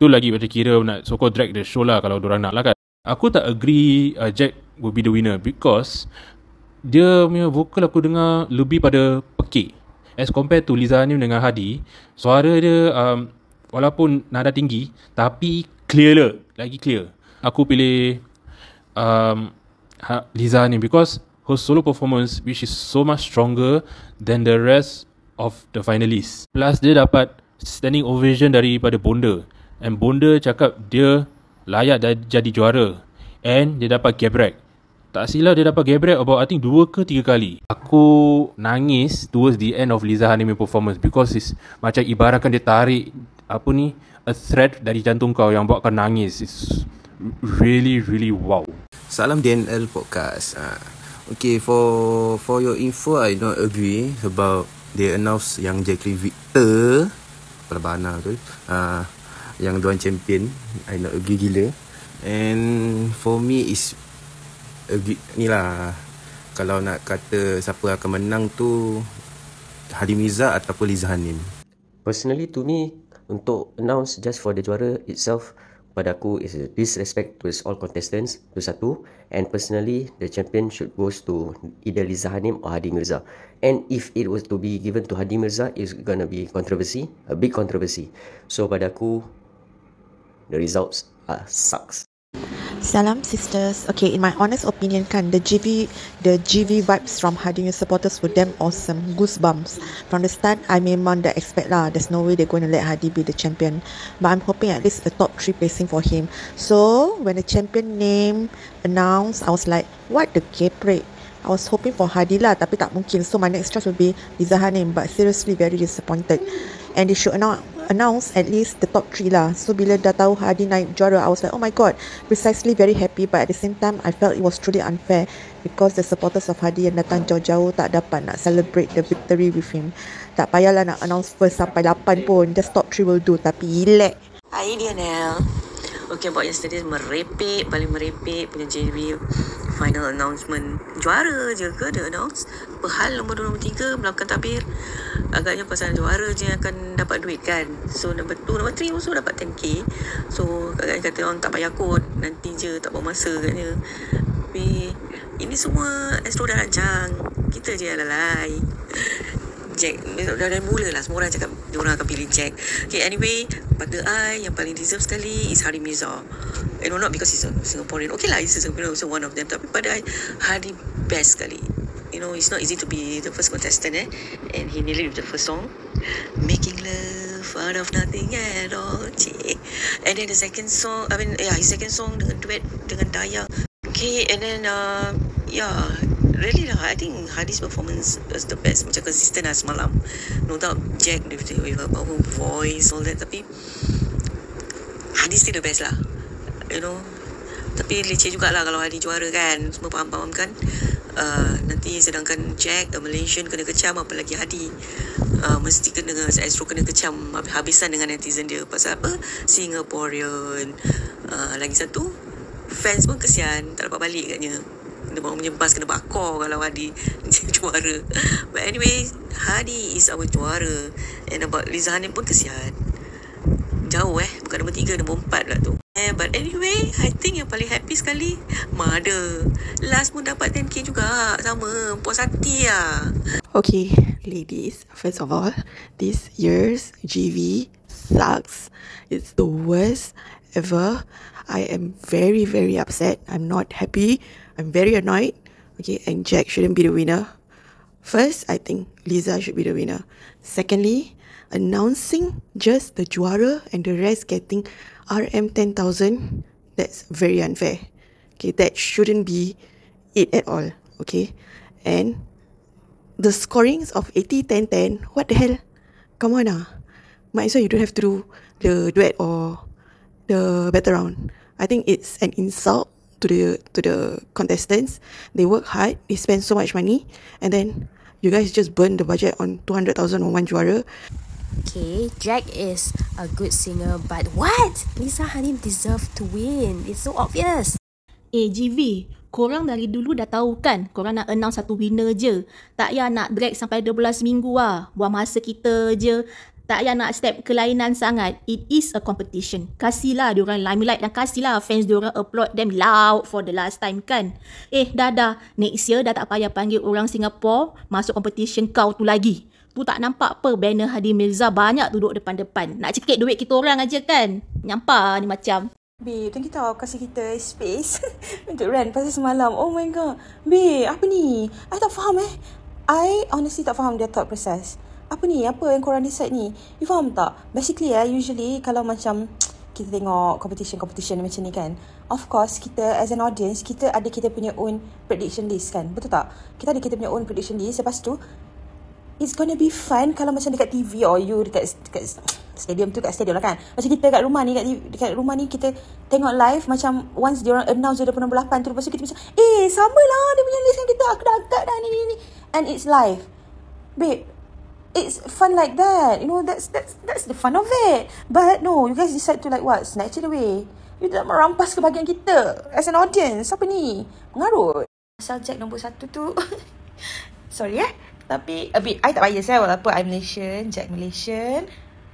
Tu lagi macam kira nak so called drag the show lah kalau orang nak lah kan. Aku tak agree uh, Jack will be the winner because dia punya vocal aku dengar lebih pada pekik. As compared to Liza Hanim dengan Hadi suara dia um, walaupun nada tinggi tapi clearer lagi clear aku pilih um, ha, Liza ni because her solo performance which is so much stronger than the rest of the finalists. Plus dia dapat standing ovation daripada Bonda and Bonda cakap dia layak dah jadi juara and dia dapat gebrek. Tak silap dia dapat gebrek about I think dua ke tiga kali. Aku nangis towards the end of Liza Hanimi performance because it's macam ibaratkan dia tarik apa ni a thread dari jantung kau yang buat kau nangis. It's really really wow. Salam DNL podcast. Uh, okay, for for your info, I don't agree about they announce yang Jacqueline Victor Prabana tu, uh, yang Duan Champion. I not agree gila. And for me is agree ni lah. Kalau nak kata siapa akan menang tu Hadi Mirza ataupun Liza Hanim. Personally to me untuk announce just for the juara itself pada aku is a disrespect to all contestants tu satu. And personally the champion should goes to either Liza Hanim or Hadi Mirza. And if it was to be given to Hadi Mirza it's gonna be controversy a big controversy. So pada aku the results are sucks Salam sisters. Okay, in my honest opinion kan, the GV the GV vibes from Hardin's supporters were damn awesome. Goosebumps. From the start, I memang dah expect lah. There's no way they're going to let Hardy be the champion. But I'm hoping at least a top three placing for him. So when the champion name announced, I was like, what the caprate? I was hoping for Hardy lah, tapi tak mungkin. So my next choice will be Liza Hanim. But seriously, very disappointed. And they should announce announce at least the top three lah. So bila dah tahu Hardy naik juara, I was like, oh my god, precisely very happy. But at the same time, I felt it was truly unfair because the supporters of Hardy yang datang jauh-jauh tak dapat nak celebrate the victory with him. Tak payahlah nak announce first sampai 8 pun. Just top three will do. Tapi elek. Hai Dianel Okay about yesterday merepek Paling merepek punya JB Final announcement. Juara je ke? Dia announce Perhal nombor 2 nombor 3 Melakukan tabir Agaknya pasal juara je yang akan dapat duit kan? So number 2 nombor 3 also dapat 10k So agaknya kata orang tak payah kot. Nanti je tak buang masa katnya Tapi Ini semua Astro dah rancang Kita je yang lalai Jack. Dah dari mula lah. Semua orang cakap Diorang akan pilih Jack. Okay anyway Pada I Yang paling deserve sekali Is Hari Mirza. You know not because he's a Singaporean. Okay lah He's a Singaporean Also one of them. Tapi pada I Hari best sekali. You know It's not easy to be The first contestant eh? And he it with the first song. Making love Out of nothing at all. Cik And then the second song I mean Yeah his second song Dengan duet Dengan Daya. Okay and then uh, Yeah Really lah I think Hadi's performance Was the best. Macam consistent lah semalam. No doubt Jack with, with her power voice All that. Tapi Hadi still the best lah. You know? Tapi leceh jugalah Kalau Hadi juara kan. Semua faham-faham kan? Uh, Nanti sedangkan Jack The Malaysian kena kecam Apalagi Hadi uh, Mesti kena Astro kena kecam Habisan dengan netizen dia. Pasal apa? Singaporean. Uh, Lagi satu Fans pun kesian. Tak dapat balik katnya dia baru punya bas kena bakar kalau Hadi juara. But anyway, Hadi is our juara. And about Liza Hanim pun kesian. Jauh eh. Bukan nombor tiga, nombor empat lah tu. Eh, but anyway, I think yang paling happy sekali, Mada. Last pun dapat 10k juga. Sama. Puas hati lah. Okay, ladies, first of all, this year's GV sucks. It's the worst ever. I am very, very upset. I'm not happy. I'm very annoyed. Okay, and Jack shouldn't be the winner. First, I think Lisa should be the winner. Secondly, announcing just the juara and the rest getting RM 10,000, that's very unfair. Okay, that shouldn't be it at all. Okay, and the scorings of 80, 10, 10, what the hell? Come on ah. Might as well you don't have to do the duet or the battle round. I think it's an insult to the to the contestants. They work hard, they spend so much money, and then you guys just burn the budget on 200,000 on one juara. Okay, Jack is a good singer, but what? Lisa Hanim deserve to win. It's so obvious. Eh, GV, korang dari dulu dah tahu kan korang nak announce satu winner je. Tak payah nak drag sampai 12 minggu lah. Buang masa kita je. Tak payah nak step kelainan sangat. It is a competition. Kasihlah diorang limelight dan kasihlah fans diorang applaud them loud for the last time kan. Eh dah dah. Next year dah tak payah panggil orang Singapore masuk competition kau tu lagi. Tu tak nampak apa banner Hadi Mirza banyak duduk depan-depan. Nak cekik duit kita orang aja kan. Nyampah ni macam. Babe, thank you tau kasih kita space untuk rant pasal semalam. Oh my god. Babe, apa ni? I tak faham eh. I honestly tak faham their thought process apa ni? Apa yang korang decide ni? You faham tak? Basically ya usually kalau macam kita tengok competition-competition macam ni kan of course kita as an audience kita ada kita punya own prediction list kan? Betul tak? Kita ada kita punya own prediction list. Lepas tu it's gonna be fun kalau macam dekat TV or you dekat, dekat stadium tu kat stadium lah kan? Macam kita kat rumah ni kat, dekat rumah ni kita tengok live macam once dia orang announce dia nombor 8 tu lepas tu kita macam eh sama lah dia punya list kan kita aku dah agak dah ni ni ni. And it's live. Babe it's fun like that. You know, that's that's that's the fun of it. But no, you guys decide to like what? Snatch it away. You tak merampas kebahagiaan kita as an audience. Apa ni? Mengarut. Asal Jack nombor satu tu. Sorry eh. Tapi a bit, I tak bias eh. Walaupun I Malaysian, Jack Malaysian.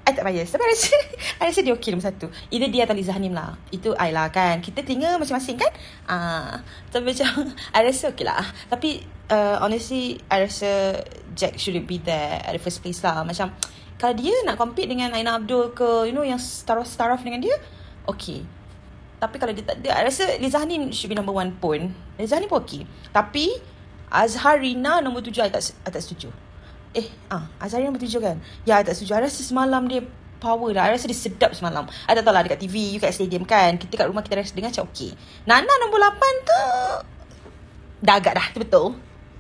I tak bias. Tapi I rasa, I rasa dia okay nombor satu. Either dia atau Liza Hanim lah. Itu I lah kan. Kita tinggal masing-masing kan. Ah, Tapi macam, I rasa okay lah. Tapi uh, honestly, I rasa Jack should be there at the first place lah. Macam kalau dia nak compete dengan Aina Abdul ke, you know yang star-star dengan dia, okay. Tapi kalau dia tak ada, I rasa Liza Hanim should be number one pun. Liza Hanim pun okay. Tapi, Azhar Rina nombor tujuh, I tak, I tak setuju. Eh, ah, Azhar Rina nombor tujuh kan? Ya, I tak setuju. I rasa semalam dia power lah. I rasa dia sedap semalam. I tak tahu lah dekat TV, you kat stadium kan. Kita kat rumah kita rasa dengar macam okay. Nana nombor lapan tu, dah agak dah, tu betul.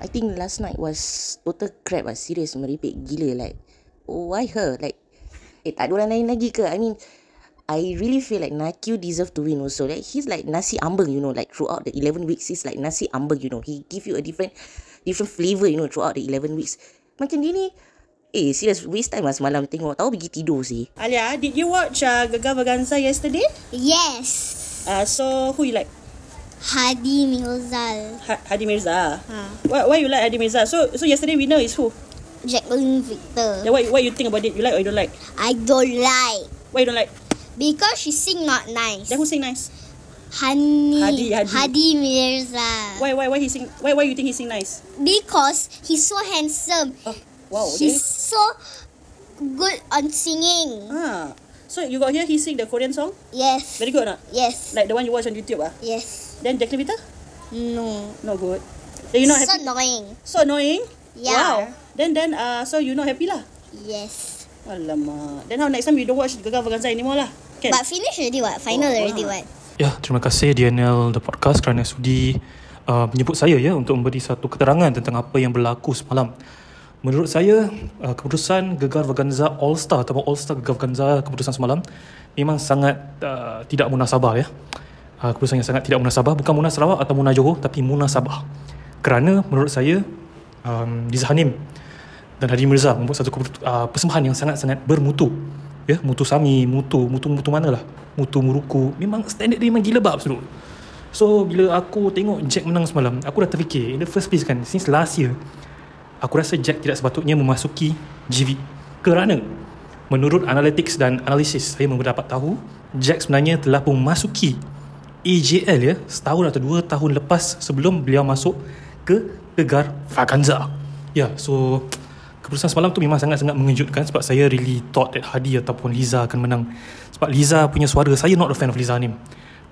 I think last night was total crap lah. Serius, meripik gila. Like, why her? Like, eh, tak ada orang lain lagi ke? I mean, I really feel like Nakyu deserve to win also. Like he's like nasi ambeng, you know, like throughout the 11 weeks, he's like nasi ambeng, you know. He give you a different different flavour, you know, throughout the 11 weeks. Macam dia ni, eh, serious, waste time lah semalam tengok. Tahu pergi tidur sih. Alia, did you watch uh, Gegar Vaganza yesterday? Yes. Uh, so, who you like? Hadi Mirzal. Ha- Hadi Mirza. Why, why you like Hadi Mirza? So, so yesterday winner is who? Jacqueline Victor. Then what, what you think about it? You like or you don't like? I don't like. Why you don't like? Because she sing not nice. Then who sing nice? Hani. Hadi, Hadi. Hadi Mirza. Why, why, why he sing? Why, why you think he sing nice? Because he's so handsome. Wow, He's okay. so good on singing. Ah, so you got hear he sing the Korean song? Yes. Very good or not? Yes. Like the one you watch on YouTube ah? Yes. Then Jacqueline Vita? No. No good. Then you not so happy? annoying. So annoying? Yeah. Wow. Then, then, uh, so you not happy lah? Yes. Alamak. Then how next time you don't watch Gegar Vaganza anymore lah? Can? But finish already what? Final Oh, already wow. what? Ya, terima kasih DNL The Podcast kerana sudi uh, menyebut saya ya untuk memberi satu keterangan tentang apa yang berlaku semalam. Menurut saya, uh, keputusan Gegar Vaganza All Star atau All Star Gegar Vaganza keputusan semalam memang sangat uh, tidak munasabah ya. Uh, keputusan yang sangat tidak munasabah, bukan Munah Sarawak atau Munah Johor tapi munasabah. Kerana menurut saya um, Liza Hanim dan Hadi Mirza membuat satu uh, persembahan yang sangat-sangat bermutu. Ya, mutu Sami, mutu, mutu mutu mana lah? Mutu Muruku. Memang standard dia memang gila bab absolut. So bila aku tengok Jack menang semalam, aku dah terfikir in the first place kan, since last year, aku rasa Jack tidak sepatutnya memasuki GV. Kerana menurut analytics dan analisis, saya mendapat tahu Jack sebenarnya telah pun memasuki AJL ya, setahun atau dua tahun lepas sebelum beliau masuk ke Gegar Vaganza. Ya, so keputusan semalam tu memang sangat-sangat mengejutkan sebab saya really thought that Hadi ataupun Liza akan menang. Sebab Liza punya suara, saya not a fan of Liza Hanim.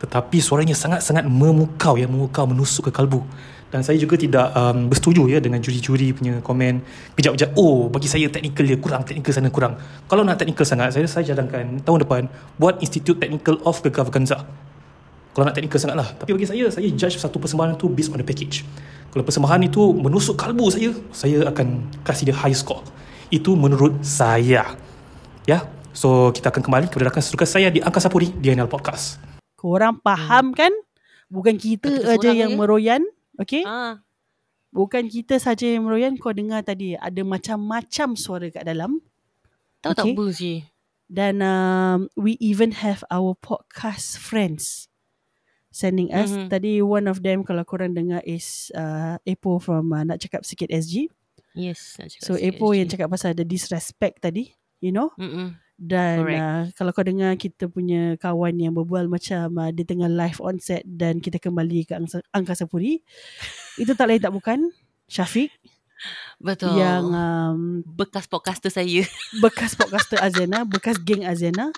Tetapi suaranya sangat-sangat memukau ya, memukau, menusuk ke kalbu. Dan saya juga tidak um, bersetuju ya dengan juri-juri punya komen kejap-kejap, oh bagi saya teknikal dia kurang, teknikal sana kurang. Kalau nak teknikal sangat, saya saya cadangkan tahun depan buat Institute Technical of Gegar Vaganza. Kalau nak teknikal sangat lah. Tapi bagi saya, saya judge satu persembahan itu based on the package. Kalau persembahan itu menusuk kalbu saya, saya akan kasih dia high score. Itu menurut saya. Ya, so kita akan kembali kepada rakan sesuka saya di Angkasa Puri di NL Podcast. Korang faham kan? Bukan kita Kita aja yang je. meroyan. Okay? Ah. Bukan kita saja yang meroyan. Kau dengar tadi ada macam-macam suara kat dalam. Tahu tak apa sih? Dan um, we even have our podcast friends sending us. Mhm. Tadi one of them kalau korang dengar is uh, Epo from uh, Nak Cakap Sikit SG. Yes. Nak cakap So sikit Epo SG. yang cakap pasal the disrespect tadi. You know? Mm-mm. Dan Correct. uh, kalau kau dengar kita punya kawan yang berbual macam uh, dia tengah live on set dan kita kembali ke Angsa, Angkasa Puri. itu tak lain tak bukan Syafiq Betul. yang um, bekas podcaster saya. bekas podcaster Azena, bekas geng Azena.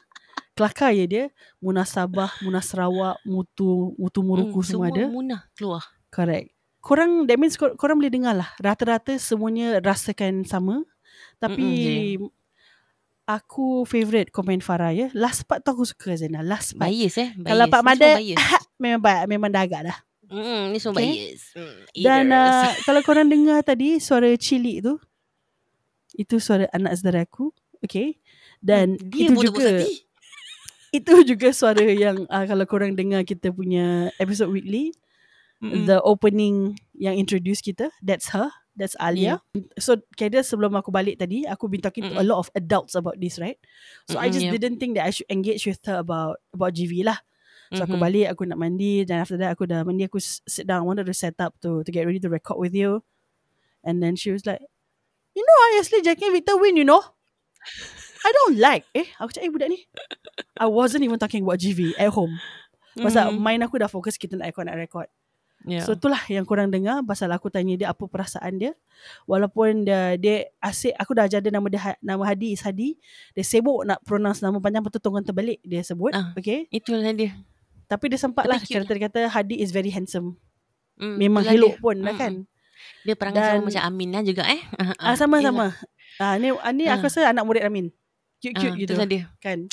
Kelakar ya dia. Munasabah, Munasrawak, Mutu, Mutu Muruku Hmm, semua, semua ada. munah keluar. Correct. Korang, that means kor- korang boleh dengar lah. Rata-rata semuanya rasakan sama. Tapi Mm-mm, aku favourite komen Farah ya. Last part tu aku suka Zena. Last part. Bias eh. Bias. Kalau Pak Mada semua bias. memang memang dah agak dah. Mm, ni semua Okay. bias. Mm, Dan uh, kalau korang dengar tadi suara cili tu itu suara anak saudara aku. Okay. Dan Dia itu juga hati. Itu juga suara yang uh, kalau korang dengar kita punya episode weekly Mm-mm. the opening yang introduce kita that's her that's Alia. So kira sebelum aku balik tadi aku been talking to a lot of adults about this right? So I Mm-mm, just yeah. didn't think that I should engage with her about about GV lah. So aku Mhm. balik aku nak mandi dan after that aku dah mandi aku sit down. I wanted to set up to to get ready to record with you. And then she was like you know honestly Jackie and Victor win you know I don't like eh aku cakap eh budak ni I wasn't even talking about GV at home Pasal Mhm. mind aku dah fokus kita nak record nak record Yeah. So itulah yang korang dengar pasal aku tanya dia apa perasaan dia. Walaupun dia, dia asyik aku dah ajar dia nama dia Ha- nama Hadi is Hadi. Dia sibuk nak pronounce nama panjang betul tunggu terbalik dia sebut. Ah, okay. Itulah dia. Tapi dia sempat lah Kata dia kata Hadi is very handsome Hmm, Memang dia. pun lah Mm-mm. kan Dia perangai Dan- sama macam Amin lah juga eh. Ah sama-sama. Ah ni ah, ni Ah. aku rasa anak murid Amin. Cute-cute Ah, gitu. itulah dia. Kan.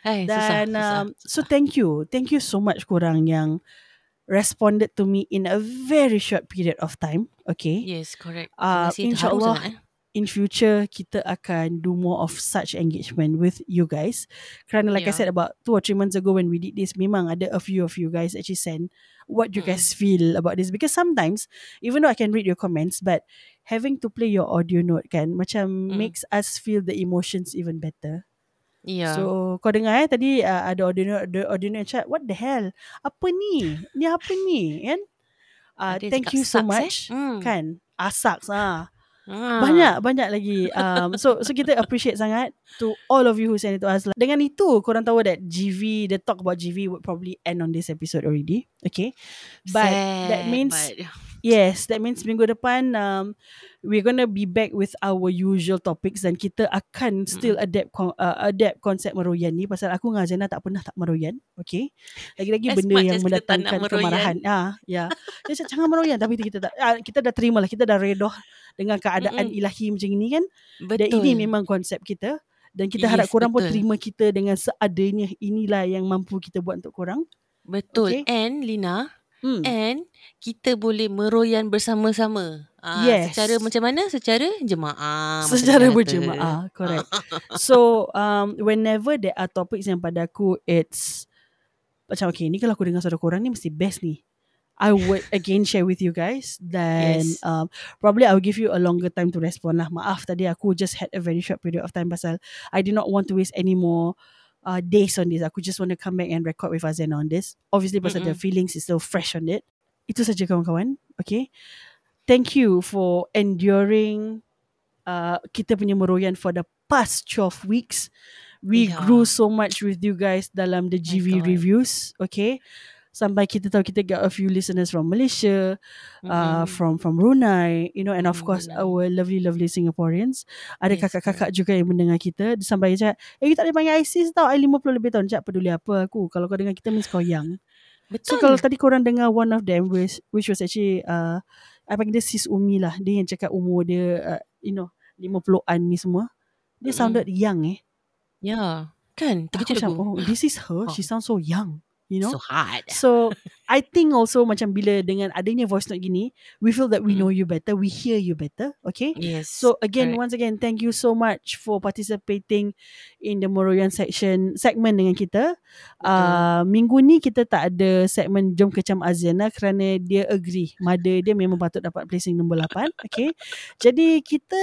Hai, susah, Dan susah. um, so thank you. Thank you so much korang yang responded to me in a very short period of time. Okay. Yes, correct. Uh, InsyaAllah eh. in future kita akan do more of such engagement with you guys. Kerana like I Yeah. said about two or three months ago when we did this, memang ada a few of you guys actually send what you guys feel about this. Because sometimes, even though I can read your comments, but having to play your audio note kan, macam makes us feel the emotions even better. Yeah. So kau dengar eh tadi uh, ada audio note, ada audio note chat, what the hell? Apa ni? Ni apa ni? Kan? Uh, Ada thank you so eh? much. Hmm. Kan? Asaks ah. Ah. Banyak banyak lagi. Um, so so kita appreciate sangat to all of you who send it to us. Dengan itu korang tahu that GV the talk about GV would probably end on this episode already. Okay. But that Sad, means but- yes, that means minggu depan um we're gonna be back with our usual topics dan kita akan still adapt uh, adapt konsep meroyan ni pasal aku dengan Azana tak pernah tak meroyan. Okay. Lagi-lagi As benda yang mendatangkan kemarahan. Ah, ya. Dia cakap jangan meroyan tapi kita tak ah, kita dah terima lah. Kita dah redoh dengan keadaan Mm-mm. ilahi macam ini kan. Dan Betul. ini memang konsep kita dan kita Yes, harap korang pun betul. terima kita dengan seadanya inilah yang mampu kita buat untuk korang. Betul. Okay. And Lina, Hmm. and kita boleh meroyan bersama-sama. Ah, Yes. Secara macam mana? Secara jemaah. Secara berjemaah, correct. so um, whenever there are topics yang pada aku it's macam okay ni kalau aku dengar suara korang ni mesti best ni. I would again share with you guys then Yes. um, probably I will give you a longer time to respond lah. Maaf tadi aku just had a very short period of time pasal I did not want to waste any more uh, days on this. Aku just want to come back and record with Azena on this. Obviously pasal the Mm-mm. feelings is still fresh on it. Itu saja kawan-kawan. Okay. Thank you for enduring uh, kita punya meroyan for the past 12 weeks. We Yeah. grew so much with you guys dalam the GV reviews. Okay. Sampai kita tahu kita got a few listeners from Malaysia, uh, Mm-mm. from from Brunei, you know, and of Mm, course our lovely lovely Singaporeans. Ada Yes, kakak-kakak juga yang mendengar kita. Sampai cakap, eh you tak boleh panggil ISIS tau, I 50 lebih tahun. Cakap peduli apa aku. Kalau kau dengar kita means kau young. So Betul. kalau tadi korang dengar one of them which, which was actually uh, I panggil dia Sis Umi lah. Dia yang cakap umur dia uh, you know 50-an ni semua. Dia Mm-mm. sounded young eh. Ya. Kan? Aku macam oh this is her. She sounds so young. You know? So hard. So I think also macam bila dengan adanya voice note gini, we feel that we know you better, we hear you better, okay? Yes. So again, correct. once again, thank you so much for participating in the Moroyan section segment dengan kita. Uh, minggu ni kita tak ada segmen Jom Kecam Aziana kerana dia agree. Mother dia memang patut dapat placing nombor 8. Okay. Jadi kita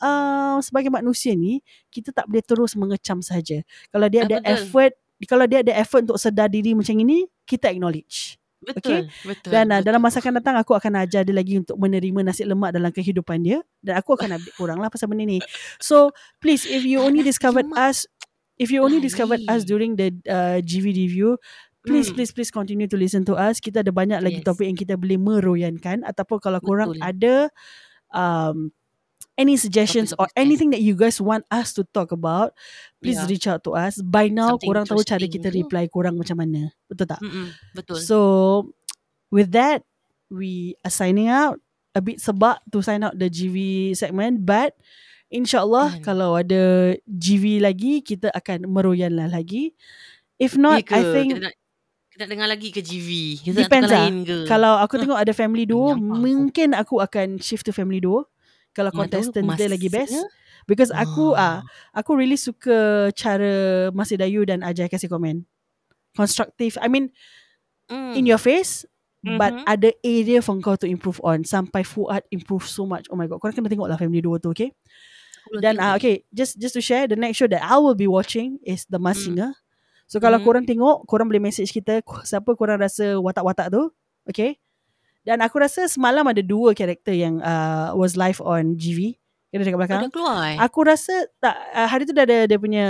uh, sebagai manusia ni, kita tak boleh terus mengecam saja. Kalau dia Ah, ada betul. effort, kalau dia ada effort untuk sedar diri macam ini, kita acknowledge. Betul. Okay. Betul. Dan uh, betul. dalam masa akan datang aku akan ajar dia lagi untuk menerima nasi lemak dalam kehidupan dia dan aku akan update korang lah pasal benda ni. So please if you only discovered us if you only discovered us during the uh, GV review please Hmm. please please continue to listen to us. Kita ada banyak lagi Yes. topik yang kita boleh meroyankan ataupun kalau korang Betul. ada um any suggestions or anything that you guys want us to talk about please Yeah. reach out to us. By now Something korang tahu cara kita reply korang macam mana. Betul tak? Mm-mm. Betul. So with that, we are signing out. A bit sebab to sign out the GV segment, but insyaAllah kalau ada GV lagi, kita akan meroyan lah lagi. If not, Ya ke? I think kita nak, kita nak dengar lagi ke GV? Kita depends nak lah. lain ke? Kalau aku tengok ada family duo, mungkin aku akan shift to family duo. Kalau tahu contestant dia lagi best. Because aku ah aku really suka cara Masih Dayu dan Ajay kasih komen. Constructive. I mean, Hmm. in your face but Mhm. ada area for kau to improve on sampai Fuad improve so much oh my god korang kena tengok lah family duo tu okay dan uh, okay just just to share the next show that I will be watching is The Masked Singer so kalau Mhm. korang tengok korang boleh message kita siapa korang rasa watak-watak tu okay dan aku rasa semalam ada dua karakter yang uh, was live on GV kena dekat belakang dah keluar eh? Aku rasa tak uh, hari tu dah ada dia punya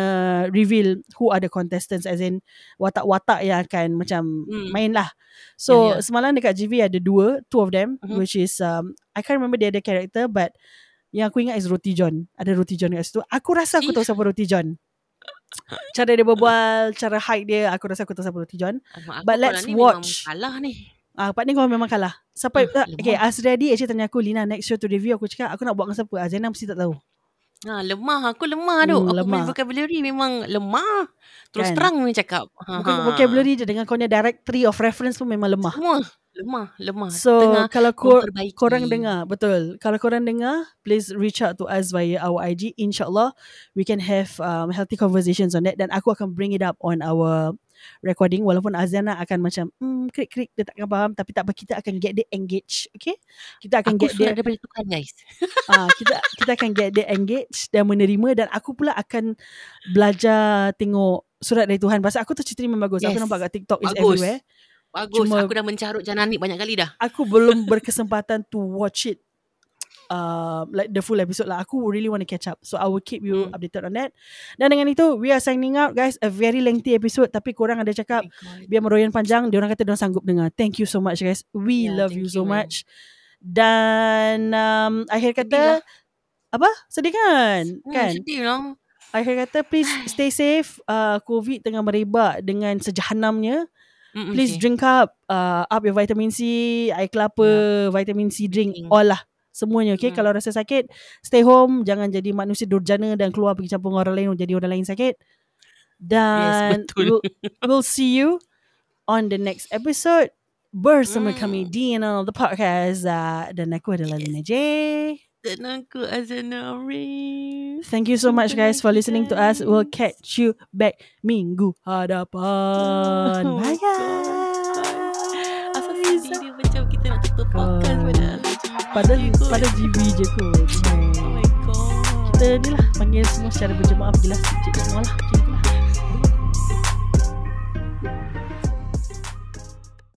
reveal who are the contestants as in watak-watak yang akan macam Hmm. main lah. So Ya, ya. semalam dekat GV ada dua, two of them Mhm. which is um I can't remember the other character but yang aku ingat is Roti John. Ada Roti John kat situ. Aku rasa aku tahu siapa Roti John. cara dia berbual, cara height dia, aku rasa aku tak sampai roti john. Aku But let's ni watch. kalah ni. Ah, part ni kau memang kalah. Sampai Ah, uh, okay, Azriadi actually tanya aku Lina next show to review aku cakap aku nak buat dengan siapa? Azena mesti tak tahu. Ha, lemah. Aku lemah tu. Hmm, aku lemah. punya vocabulary memang lemah. Terus Kan? terang memang cakap. Ha, Bukan vocabulary je dengan kau punya directory of reference pun memang lemah. Semua. Lemah. Lemah. So Tengah kalau kor- korang dengar betul kalau korang dengar please reach out to us via our IG insyaallah we can have um, healthy conversations on that dan aku akan bring it up on our recording walaupun Azana akan macam hmm krik krik dia takkan faham tapi tak apa kita akan get dia engage okay kita akan Aku get dia daripada Tuhan guys. ah kita kita akan get dia engage dan menerima dan aku pula akan belajar tengok surat dari Tuhan pasal aku tu cerita ni memang bagus aku Yes. nampak kat TikTok is everywhere Bagus. Cuma- aku dah mencarut Jananik banyak kali dah. aku belum berkesempatan to watch it uh, like the full episode lah. Aku really want to catch up. So I will keep you updated on that. Dan dengan itu, we are signing out guys. A very lengthy episode. Tapi korang ada cakap, biar meroyan panjang. Dia orang kata dia sanggup dengar. Thank you so much guys. We Yeah, love you so you, much. Dan um, akhir kata, apa? Sedih kan? Hmm, kan? sedih lah. Akhir kata, please stay safe. Uh, COVID tengah merebak dengan sejahanamnya. Mm-mm, Please okay. drink up uh, up your vitamin C, air kelapa, vitamin C drink, all lah. Semuanya. Okay Hmm. Kalau rasa sakit Stay home Jangan jadi manusia durjana Dan keluar pergi campur dengan orang lain Jadi orang lain sakit. Dan betul. we'll, we'll see you On the next episode. Bersama Hmm. kami DNL The Podcast. Uh, Dan aku adalah Lina J. Dan aku Azana. Thank you so much guys For listening to us. We'll catch you back Minggu hadapan. Oh Bye guys. Asal sedih dia macam kita nak tutup podcast padahal Padahal pada GB je kot. Oh my god. Kita ni lah panggil semua secara berjemaah pergilah masjid semua lah.